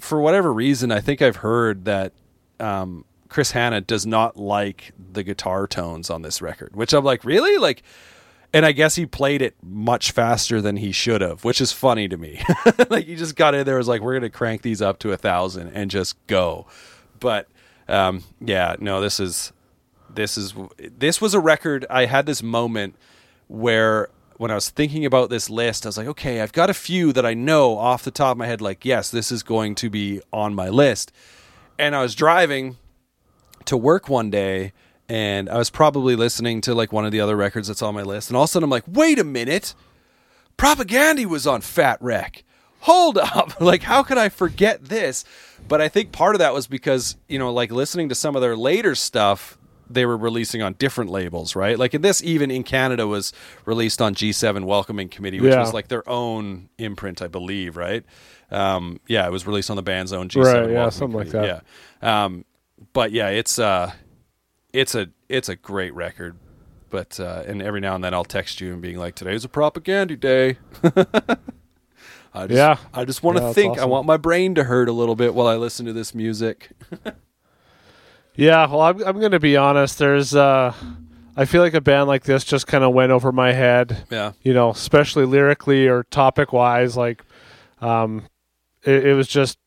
for whatever reason i think i've heard that um, chris hannah does not like the guitar tones on this record which i'm like really like and I guess he played it much faster than he should have, which is funny to me. like he just got in there, was like, "We're gonna crank these up to a thousand and just go." But um, yeah, no, this is this is this was a record. I had this moment where when I was thinking about this list, I was like, okay, I've got a few that I know off the top of my head. Like, yes, this is going to be on my list. And I was driving to work one day and I was probably listening to like one of the other records that's on my list. And all of a sudden I'm like, wait a minute. Propagandhi was on Fat Wreck. Hold up. like, how could I forget this? But I think part of that was because, you know, like listening to some of their later stuff, they were releasing on different labels, right? Like, and this even in Canada was released on G7 Welcoming Committee, which Yeah. was like their own imprint, I believe, right? Um, yeah, it was released on the band's own G7 Right, yeah, something like that. Yeah. Um, but yeah, it's uh it's a it's a great record. But uh, and every now and then I'll text you and being like, "Today's a propagandhi day." I just, Yeah. I just want to Yeah, think. I want my brain to hurt a little bit while I listen to this music. Yeah, well, I'm, I'm going to be honest. There's, uh, I feel like a band like this just kind of went over my head. Yeah, You know, especially lyrically or topic wise. Like, um, it, it was just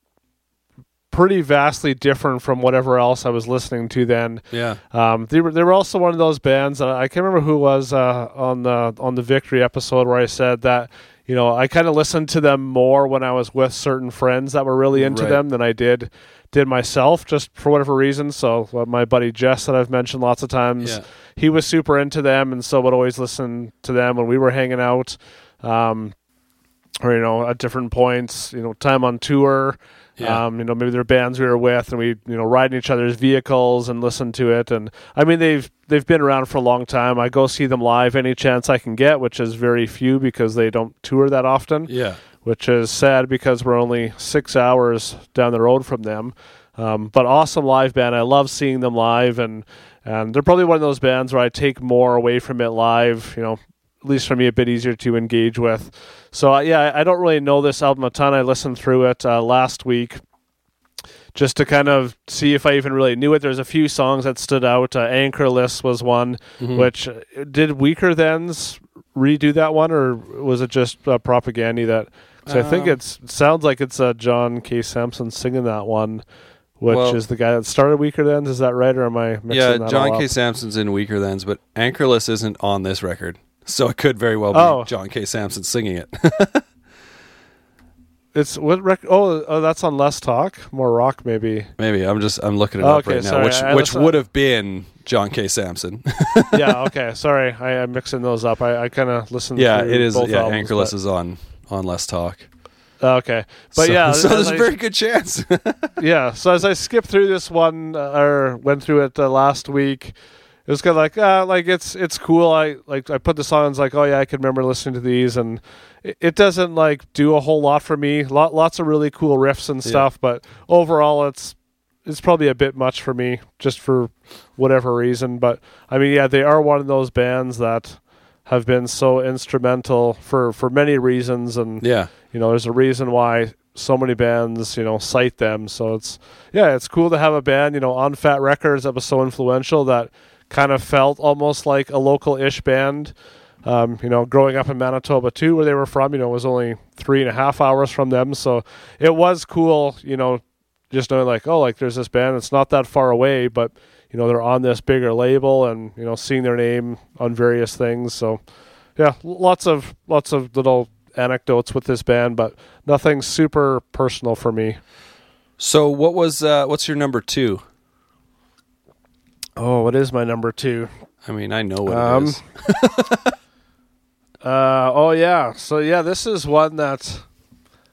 pretty vastly different from whatever else I was listening to then. yeah, Um, they were they were also one of those bands. Uh, I can't remember who was uh, on the on the Victory episode where I said that you know I kind of listened to them more when I was with certain friends that were really into Right. them than I did did myself, just for whatever reason. So uh, my buddy Jess that I've mentioned lots of times, Yeah. he was super into them, and so would always listen to them when we were hanging out. Um, or you know, at different points, you know, time on tour. Yeah. Um, you know, maybe they're bands we were with, and we, you know, ride in each other's vehicles and listen to it. And I mean, they've they've been around for a long time. I go see them live any chance I can get, which is very few because they don't tour that often. yeah, Which is sad because we're only six hours down the road from them. Um, but awesome live band. I love seeing them live, and and they're probably one of those bands where I take more away from it live. You know, at least for me, a bit easier to engage with. So uh, yeah, I, I don't really know this album a ton. I listened through it uh, last week just to kind of see if I even really knew it. There's a few songs that stood out. Uh, Anchorless was one, which uh, did Weakerthans redo that one, or was it just uh, Propagandhi that? So I think Um, it's it sounds like it's uh, John K. Sampson singing that one, which Well- is the guy that started Weakerthans. Is that right, or am I mixing Yeah, John K. Sampson's in Weakerthans, but Anchorless isn't on this record. So it could very well be Oh. John K. Sampson singing it. It's what rec- oh, oh that's on Less Talk, more rock maybe. Maybe I'm just I'm looking it Oh, up okay, right now, which I which would have been John K. Sampson. yeah, okay. Sorry, I, I'm mixing those up. I, I kind of listened. yeah, it is. Both Yeah, albums, Anchorless but- is on on Less Talk. okay, but so, yeah, so there's a I- very good chance. yeah. So as I skipped through this one uh, or went through it uh, last week, it was kind of like ah, like it's it's cool. I like I put the songs like oh yeah, I can remember listening to these, and it, it doesn't like do a whole lot for me. Lot lots of really cool riffs and stuff, but overall it's it's probably a bit much for me just for whatever reason. But I mean, yeah, they are one of those bands that have been so instrumental for for many reasons and yeah, you know there's a reason why so many bands you know cite them. So it's yeah it's cool to have a band you know on fat records that was so influential that kind of felt almost like a local ish band. Um, you know growing up in manitoba too where they were from you know was only three and a half hours from them. So it was cool you know just knowing like oh like there's this band that's not that far away but you know they're on this bigger label and you know seeing their name on various things so yeah lots of lots of little anecdotes with this band but nothing super personal for me So what was uh, what's your number two? oh what is my number two I mean, I know what Um, it is. Uh, oh yeah. So yeah, this is one that,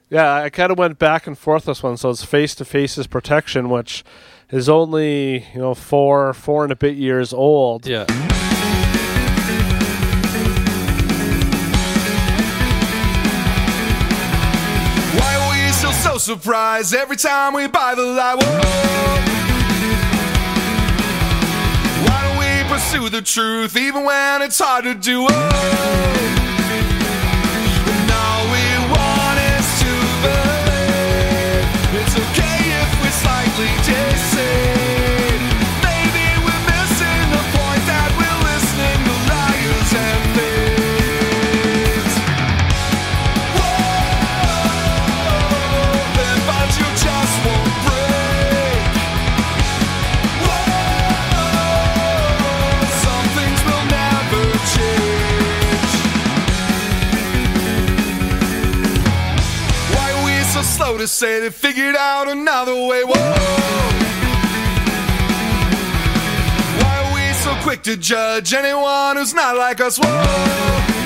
yeah, I kind of went back and forth this one. So it's face to faces protection, which is only you know four four and a bit years old. Yeah. Why are we still so surprised every time we buy the lie? Whoa. Why don't we pursue the truth even when it's hard to do? Whoa. Say they figured out another way? Whoa. Why are we so quick to judge anyone who's not like us? Whoa.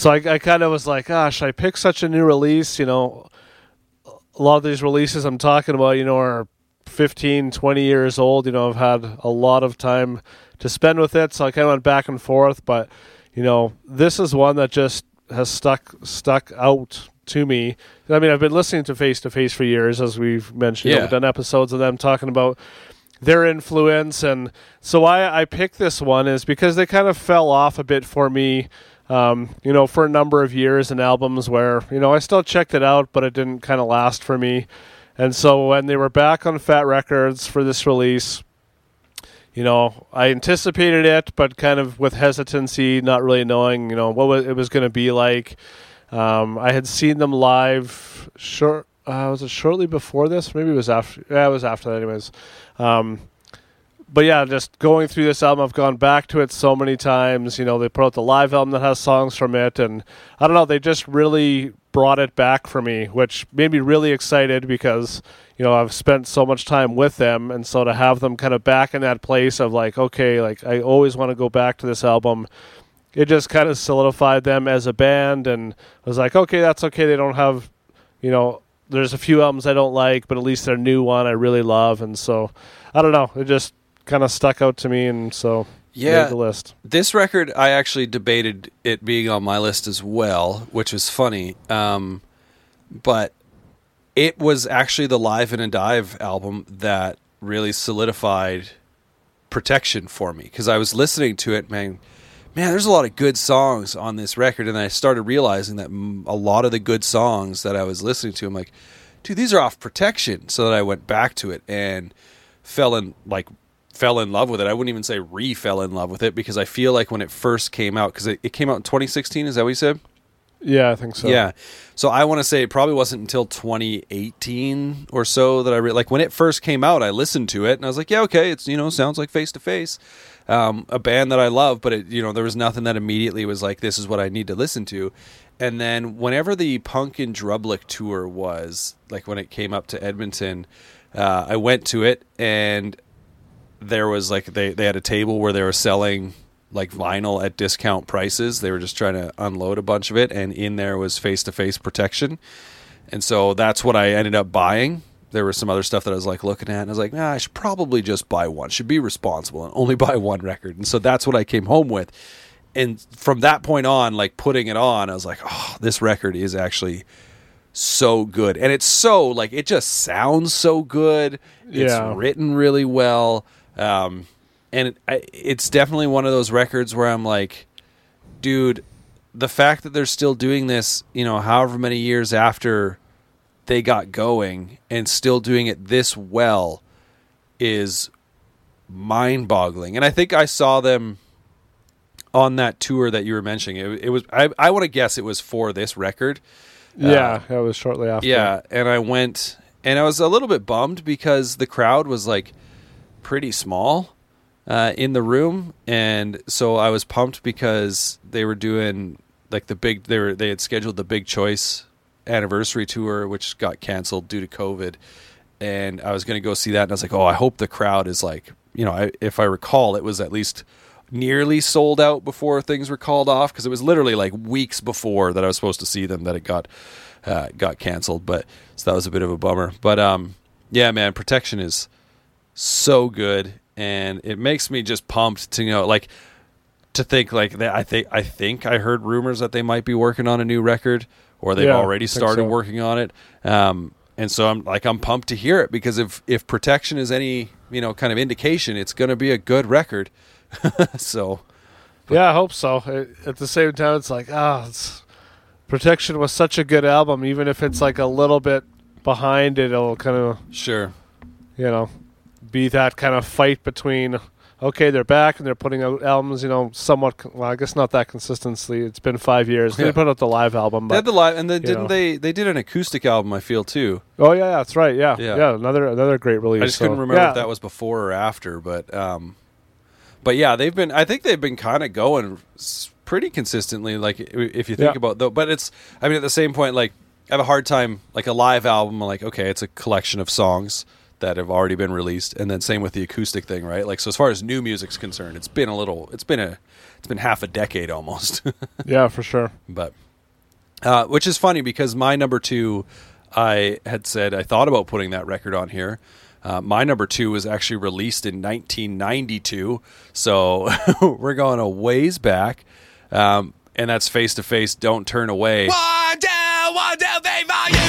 So I, I kind of was like, ah, gosh, I picked such a new release. You know, a lot of these releases I'm talking about, you know, are 15, 20 years old. You know, I've had a lot of time to spend with it. So I kind of went back and forth. But, you know, this is one that just has stuck stuck out to me. I mean, I've been listening to Face to Face for years, as we've mentioned. You know, Yeah. We've done episodes of them talking about their influence. And so why I picked this one is because they kind of fell off a bit for me. Um, you know, for a number of years and albums where you know I still checked it out, but it didn't kind of last for me. And so when they were back on Fat Records for this release, you know, I anticipated it, but kind of with hesitancy, not really knowing, you know, what it was going to be like. Um, I had seen them live short. Uh, was it shortly before this? Maybe it was after. Yeah, it was after that, anyways. Um, but yeah, just going through this album, I've gone back to it so many times. You know, they put out the live album that has songs from it, and I don't know, they just really brought it back for me, which made me really excited because you know I've spent so much time with them, and so to have them kind of back in that place of like, okay, like I always want to go back to this album. It just kind of solidified them as a band, and I was like, okay, that's okay. They don't have, you know, there's a few albums I don't like, but at least their new one I really love, and so I don't know, it just kind of stuck out to me, and so Yeah. made the list. This record, I actually debated it being on my list as well, which was funny. Um, but it was actually the Live in a Dive album that really solidified protection for me because I was listening to it, man. Man, there's a lot of good songs on this record, and I started realizing that a lot of the good songs that I was listening to, I'm like, dude, these are off protection. So that I went back to it and fell in like fell in love with it. I wouldn't even say re fell in love with it because I feel like when it first came out, because it, it came out in 2016, is that what you said? Yeah, I think so. Yeah. So I want to say it probably wasn't until 2018 or so that I re- like when it first came out. I listened to it and I was like, yeah, okay, it's you know sounds like Face to Face, um, a band that I love, but it, you know there was nothing that immediately was like this is what I need to listen to. And then whenever the Punk in Drublic tour was, like when it came up to Edmonton, uh, I went to it and there was like they, they had a table where they were selling like vinyl at discount prices. They were just trying to unload a bunch of it, and in there was face to face protection. And so that's what I ended up buying. There was some other stuff that I was like looking at, and I was like, nah, I should probably just buy one. Should be responsible and only buy one record. And so that's what I came home with. And from that point on, like putting it on, I was like, oh, this record is actually so good. And it's so like it just sounds so good. It's Yeah. written really well. Um, and it, I, it's definitely one of those records where I'm like, dude, the fact that they're still doing this, you know, however many years after they got going and still doing it this well is mind boggling. And I think I saw them on that tour that you were mentioning. It, it was, I, I want to guess it was for this record. Yeah, that was shortly after. Yeah, and I went and I was a little bit bummed because the crowd was like pretty small uh, in the room, and so I was pumped because they were doing like the big they were they had scheduled the big choice anniversary tour, which got canceled due to COVID, and I was going to go see that, and I was like, oh, I hope the crowd is like you know, I, if I recall, it was at least nearly sold out before things were called off because it was literally like weeks before that I was supposed to see them that it got uh, got canceled. But so that was a bit of a bummer. But um, yeah, man, protection is so good, and it makes me just pumped to you know like to think like that. I think I think I heard rumors that they might be working on a new record or they've Yeah, already started so. working on it. Um, and so I'm like I'm pumped to hear it because if if protection is any you know kind of indication, it's going to be a good record. so Yeah, I hope so. It, at the same time, it's like, ah, it's, Protection was such a good album. Even if it's like a little bit behind it, it'll kind of, sure, you know, be that kind of fight between, okay, they're back and they're putting out albums, you know, somewhat, well, I guess not that consistently. It's been five years. Yeah. They put out the live album, they but, had the live, and then didn't know. they? They did an acoustic album. I feel too. oh, yeah, that's right. Yeah. Yeah. Yeah. another, another great release. I just so, couldn't remember yeah. if that was before or after, but um, but yeah, they've been. I think they've been kind of going pretty consistently. Like if you think about though, but it's. I mean, at the same point, like I have a hard time like a live album. Like, okay, it's a collection of songs that have already been released, and then same with the acoustic thing, right? Like, so as far as new music's concerned, it's been a little. It's been a. It's been half a decade almost. Yeah, for sure. but uh, which is funny because my number two, I had said I thought about putting that record on here. Uh, my number two was actually released in 1992, so we're going a ways back, um, and that's face to face. Don't turn away. One, two, one, two, three, four.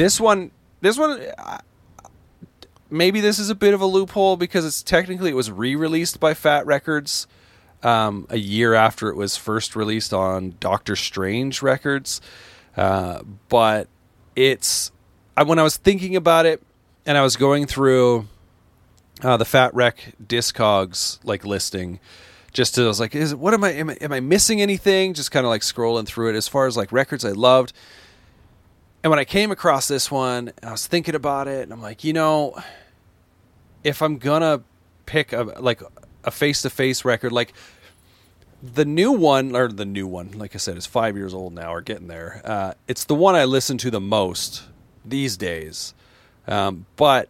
This one, this one, maybe this is a bit of a loophole because it's technically it was re-released by Fat Records um, a year after it was first released on Doctor Strange Records, uh, but it's when I was thinking about it and I was going through uh, the Fat Wreck Discogs like listing. Just to, I was like, is what am I, am I am I missing anything? Just kind of like scrolling through it as far as like records I loved. And when I came across this one, I was thinking about it, and I'm like, you know, if I'm gonna pick a like a face to face record, like the new one or the new one, like I said, is five years old now or getting there. Uh, it's the one I listen to the most these days. Um, but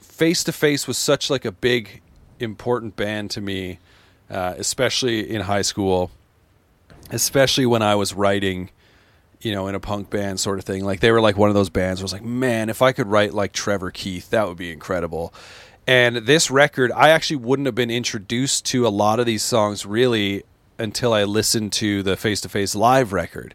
face to face was such like a big important band to me, uh, especially in high school, especially when I was writing, you know, in a punk band sort of thing. Like they were like one of those bands was like, man, if I could write like Trevor Keith, that would be incredible. And this record, I actually wouldn't have been introduced to a lot of these songs really until I listened to the Face to Face live record.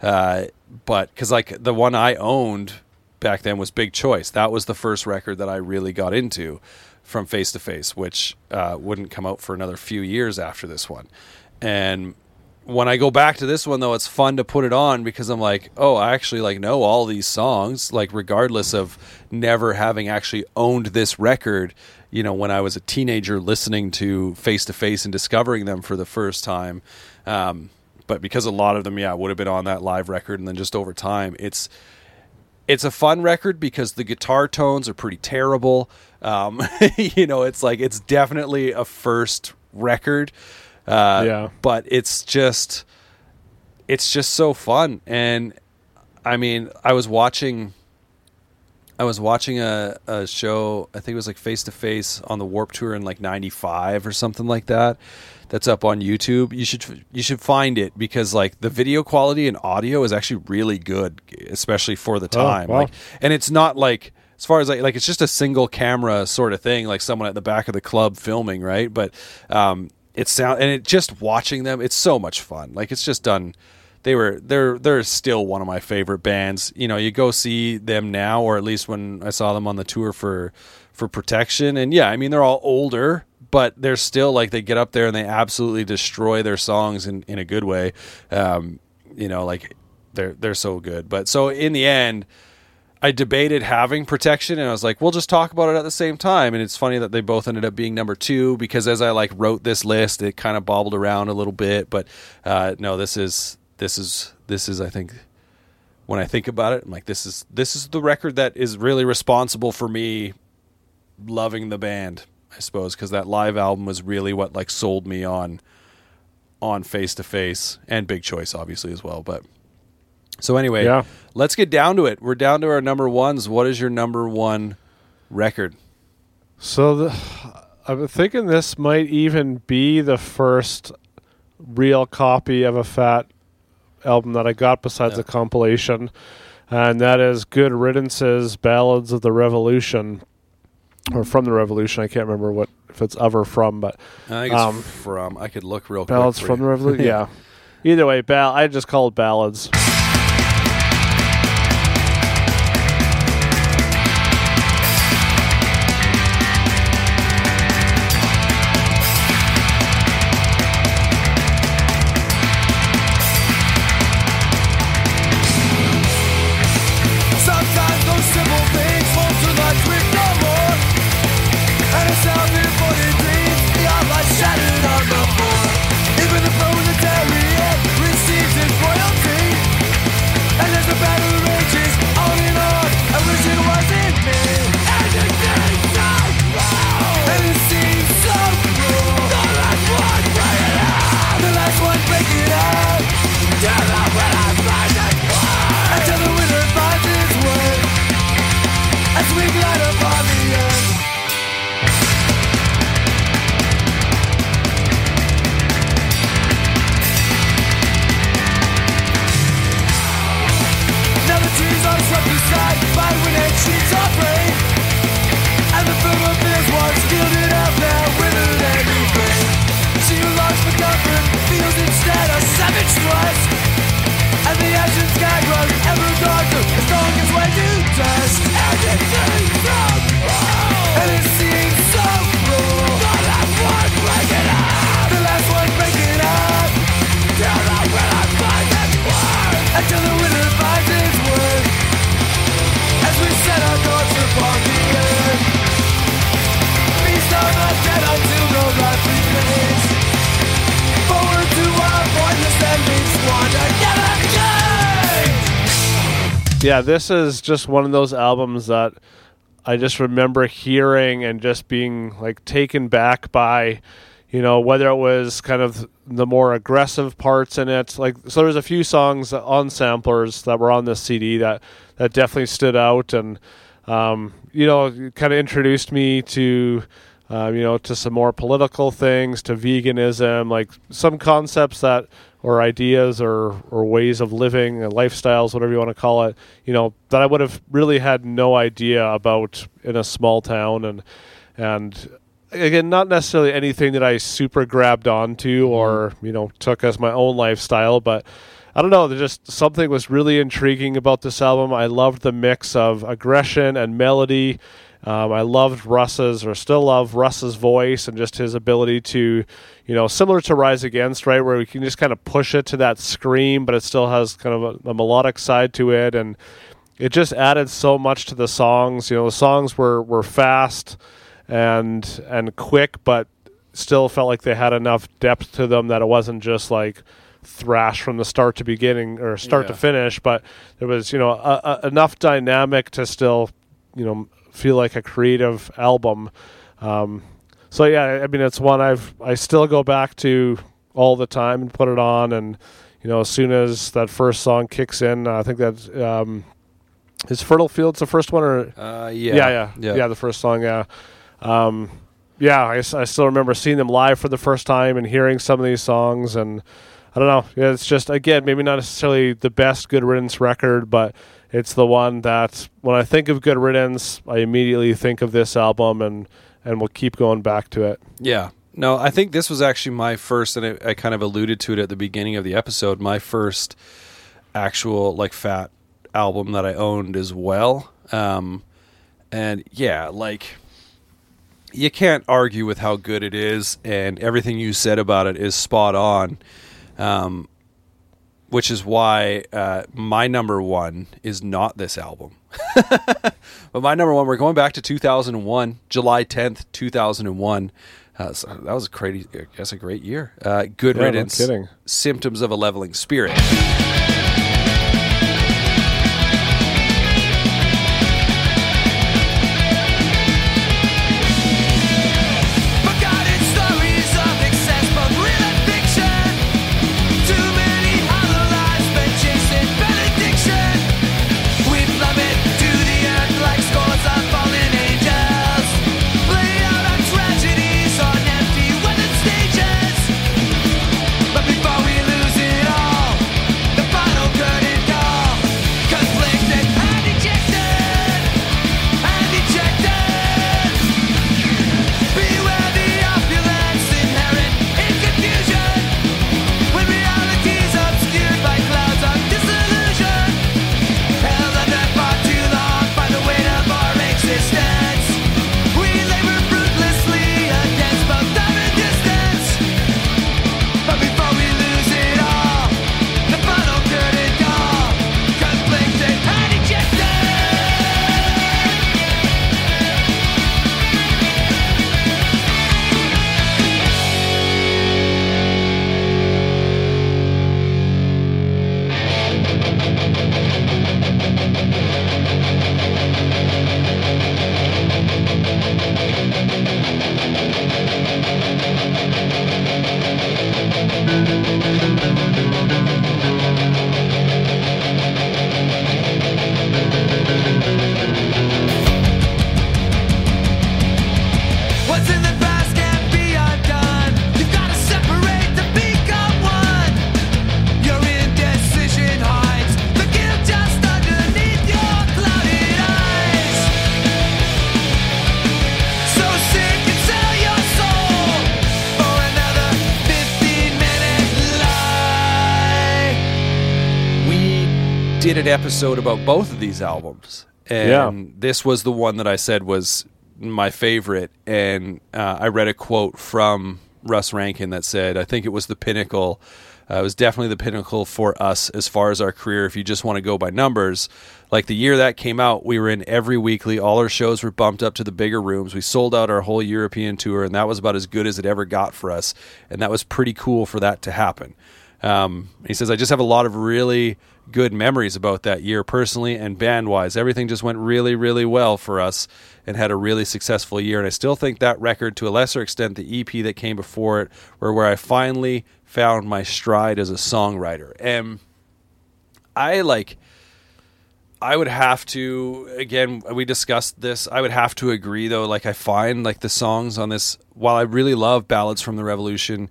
Uh, but because like the one I owned back then was Big Choice. That was the first record that I really got into from Face to Face, which uh, wouldn't come out for another few years after this one. And when I go back to this one though, it's fun to put it on because I'm like, oh, I actually like know all these songs, like regardless of never having actually owned this record. You know, when I was a teenager listening to Face to Face and discovering them for the first time. Um, but because a lot of them, yeah, would have been on that live record, and then just over time, it's it's a fun record because the guitar tones are pretty terrible. Um, you know, it's like it's definitely a first record. Uh, Yeah. But it's just, it's just so fun. And I mean, I was watching, I was watching a, a show. I think it was like Face to Face on the Warped Tour in like '95 or something like that. That's up on YouTube. You should you should find it because like the video quality and audio is actually really good, especially for the Oh, time. wow. Like, and it's not like as far as like like it's just a single camera sort of thing, like someone at the back of the club filming, right? But um, it sound and it just watching them, it's so much fun. Like it's just done. They were they're they're still one of my favorite bands. You know, you go see them now, or at least when I saw them on the tour for for Protection, and yeah, I mean they're all older, but they're still like they get up there and they absolutely destroy their songs in in a good way. Um, you know, like they're they're so good. But so in the end, I debated having protection and I was like, we'll just talk about it at the same time. And it's funny that they both ended up being number two because as I like wrote this list, it kind of bobbled around a little bit. But uh, no, this is this is this is I think when I think about it, I'm like, this is this is the record that is really responsible for me loving the band, I suppose, because that live album was really what like sold me on on face to face and Big Choice, obviously as well. But so anyway, Yeah. Let's get down to it. We're down to our number ones. What is your number one record? So the, I'm thinking this might even be the first real copy of a Fat album that I got besides Yeah. the compilation, and that is Good Riddance's Ballads of the Revolution, or from the Revolution. I can't remember what if it's of or from, but I think it's Um, from. I could look real Ballads from the. Revolution. yeah. Either way, ball. I just call it ballads. Yeah, this is just one of those albums that I just remember hearing and just being like taken back by, you know, whether it was kind of the more aggressive parts in it. Like, so there's a few songs on samplers that were on this CD that that definitely stood out, and um, you know, kind of introduced me to. Uh, you know, to some more political things, to veganism, like some concepts that, or ideas, or or ways of living, uh, lifestyles, whatever you want to call it. You know, that I would have really had no idea about in a small town, and and again, not necessarily anything that I super grabbed onto or you know took as my own lifestyle, but I don't know. There's just something was really intriguing about this album. I loved the mix of aggression and melody. Um, I loved Russ's, or still love Russ's voice and just his ability to, you know, similar to Rise Against, right, where we can just kind of push it to that scream, but it still has kind of a, a melodic side to it, and it just added so much to the songs. You know, the songs were were fast and and quick, but still felt like they had enough depth to them that it wasn't just like thrash from the start to beginning or start to finish, but there was you know a, a, enough dynamic to still you know feel like a creative album. Um, so yeah, I mean it's one I've I still go back to all the time and put it on, and you know as soon as that first song kicks in, I think that um, is Fertile Fields the first one or? Uh, yeah, yeah, yeah, yeah, the first song, yeah. Um, yeah, I still remember seeing them live for the first time and hearing some of these songs, and I don't know. It's just again maybe not necessarily the best Good Riddance record, but it's the one that when I think of Good Riddance, I immediately think of this album, and and we'll keep going back to it. Yeah. No, I think this was actually my first, and I, I kind of alluded to it at the beginning of the episode. My first actual like fat album that I owned as well. Um, and yeah, like you can't argue with how good it is, and everything you said about it is spot on. Um, which is why uh, my number one is not this album. but my number one, we're going back to 2001, July 10th, 2001. Uh, so that was a crazy, that's a great year. Uh, good Yeah, no riddance. kidding. Symptoms of a leveling spirit. Did an episode about both of these albums, and Yeah. this was the one that I said was my favorite. And uh, I read a quote from Russ Rankin that said, "I think it was the pinnacle. Uh, it was definitely the pinnacle for us as far as our career. If you just want to go by numbers." Like the year that came out, we were in every weekly. All our shows were bumped up to the bigger rooms. We sold out our whole European tour, and that was about as good as it ever got for us. And that was pretty cool for that to happen. Um, he says, I just have a lot of really good memories about that year personally and band wise. Everything just went really, really well for us and had a really successful year. And I still think that record, to a lesser extent, the EP that came before it, were where I finally found my stride as a songwriter. And I like. I would have to again we discussed this I would have to agree though like I find like the songs on this while I really love ballads from the revolution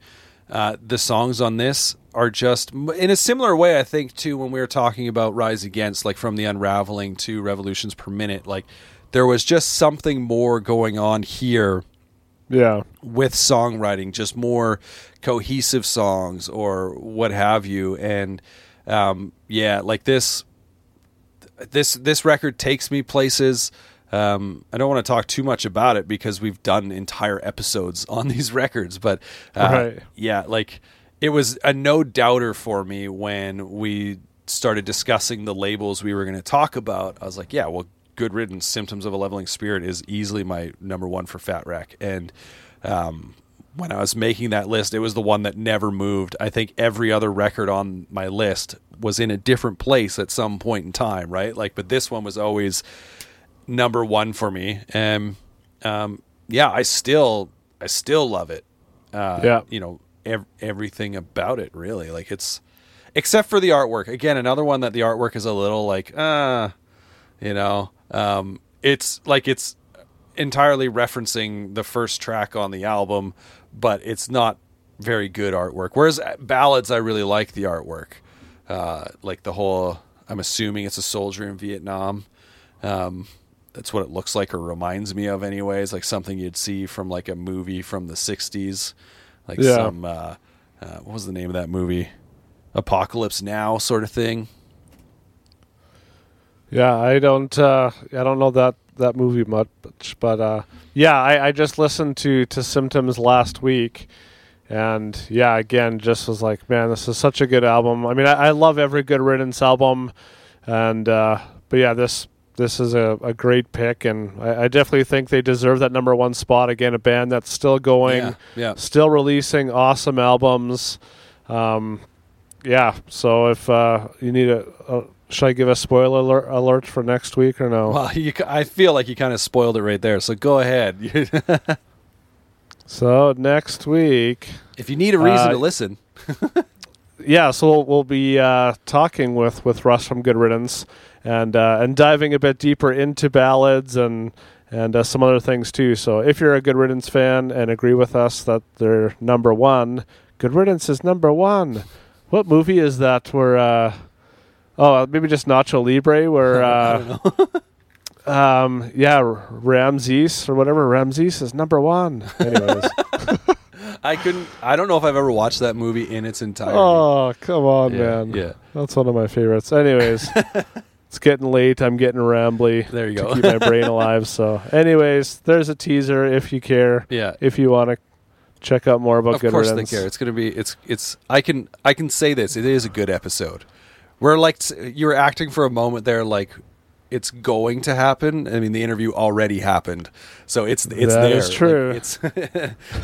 uh, the songs on this are just in a similar way I think to when we were talking about rise against like from the unraveling to revolutions per minute like there was just something more going on here Yeah. with songwriting, just more cohesive songs or what have you. And um, yeah, like this, this this record takes me places. Um, I don't want to talk too much about it because we've done entire episodes on these records, but uh, Right. yeah, like it was a no doubter for me when we started discussing the labels we were going to talk about. I was like, yeah, well, Good Riddance, Symptoms of a Leveling Spirit is easily my number one for Fat Wreck. And um, when I was making that list, it was the one that never moved. I think every other record on my list was in a different place at some point in time, right? Like, but this one was always number one for me. And um, yeah, I still, I still love it. Uh, Yeah. you know, ev- everything about it really. Like it's, except for the artwork. Again, another one that the artwork is a little like, uh, you know, um, it's like it's entirely referencing the first track on the album, but it's not very good artwork. Whereas ballads, I really like the artwork. Uh, like the whole, I'm assuming it's a soldier in Vietnam. Um, that's what it looks like or reminds me of anyways like something you'd see from like a movie from the 60s like Yeah. some uh, uh, what was the name of that movie apocalypse now sort of thing Yeah, I don't. Uh, I don't know that that movie much, but uh, yeah, I, I just listened to to Symptoms last week, and yeah, again, just was like, man, this is such a good album. I mean, I, I love every Good Riddance album, and uh, but yeah, this this is a, a great pick, and I, I definitely think they deserve that number one spot. Again, a band that's still going, Yeah, yeah. still releasing awesome albums. Um, yeah, so if uh, you need a, a should I give a spoiler alert, alert for next week or no? well you, i feel like you kind of spoiled it right there so go ahead So next week, if you need a reason Uh, to listen yeah, so we'll, we'll be uh, talking with, with Russ from Good Riddance and uh, and diving a bit deeper into ballads and and uh, some other things too. So if you're a Good Riddance fan and agree with us that they're number one, Good Riddance is number one. What movie is that? Where uh, oh maybe just Nacho Libre where. Uh, Um, yeah, Ramses or whatever. Ramses is number one. Anyways. I couldn't i don't know if i've ever watched that movie in its entirety oh, come on, Yeah, man. yeah. That's one of my favorites. Anyways, it's getting late. I'm getting rambly. There you to go. keep my brain alive. So, anyways, there's a teaser if you care. yeah If you want to check out more about of Good course Riddance. they care it's gonna be it's it's i can i can say this it is a good episode we're like you were acting for a moment there like it's going to happen i mean the interview already happened so it's it's That there is true. Like, it's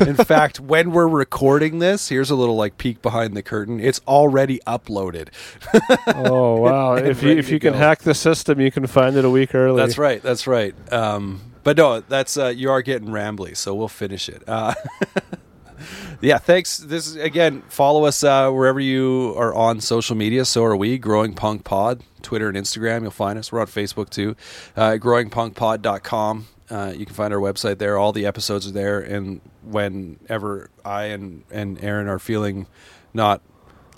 in fact when we're recording this here's a little like peek behind the curtain it's already uploaded Oh wow! And if you if you can go. hack the system, you can find it a week early. That's right. That's right. Um, but no, that's uh, you are getting rambly, so we'll finish it. Uh, yeah, thanks. This is, again, follow us uh, wherever you are on social media. So are we. Growing Punk Pod, Twitter and Instagram. You'll find us. We're on Facebook too. Uh, growingpunkpod.com. Uh, you can find our website there. All the episodes are there. And whenever I and and Aaron are feeling not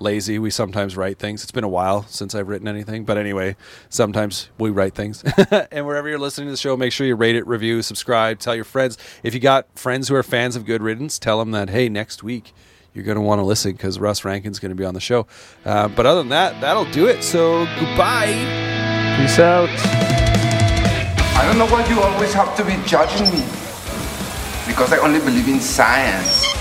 lazy. We sometimes write things. It's been a while since I've written anything, but anyway, sometimes we write things. and wherever you're listening to the show, make sure you rate it, review, subscribe, tell your friends. If you got friends who are fans of Good Riddance, tell them that hey, next week you're going to want to listen because Russ Rankin's going to be on the show. Uh, but other than that, that'll do it. So goodbye. Peace out. I don't know why you always have to be judging me. Because I only believe in science.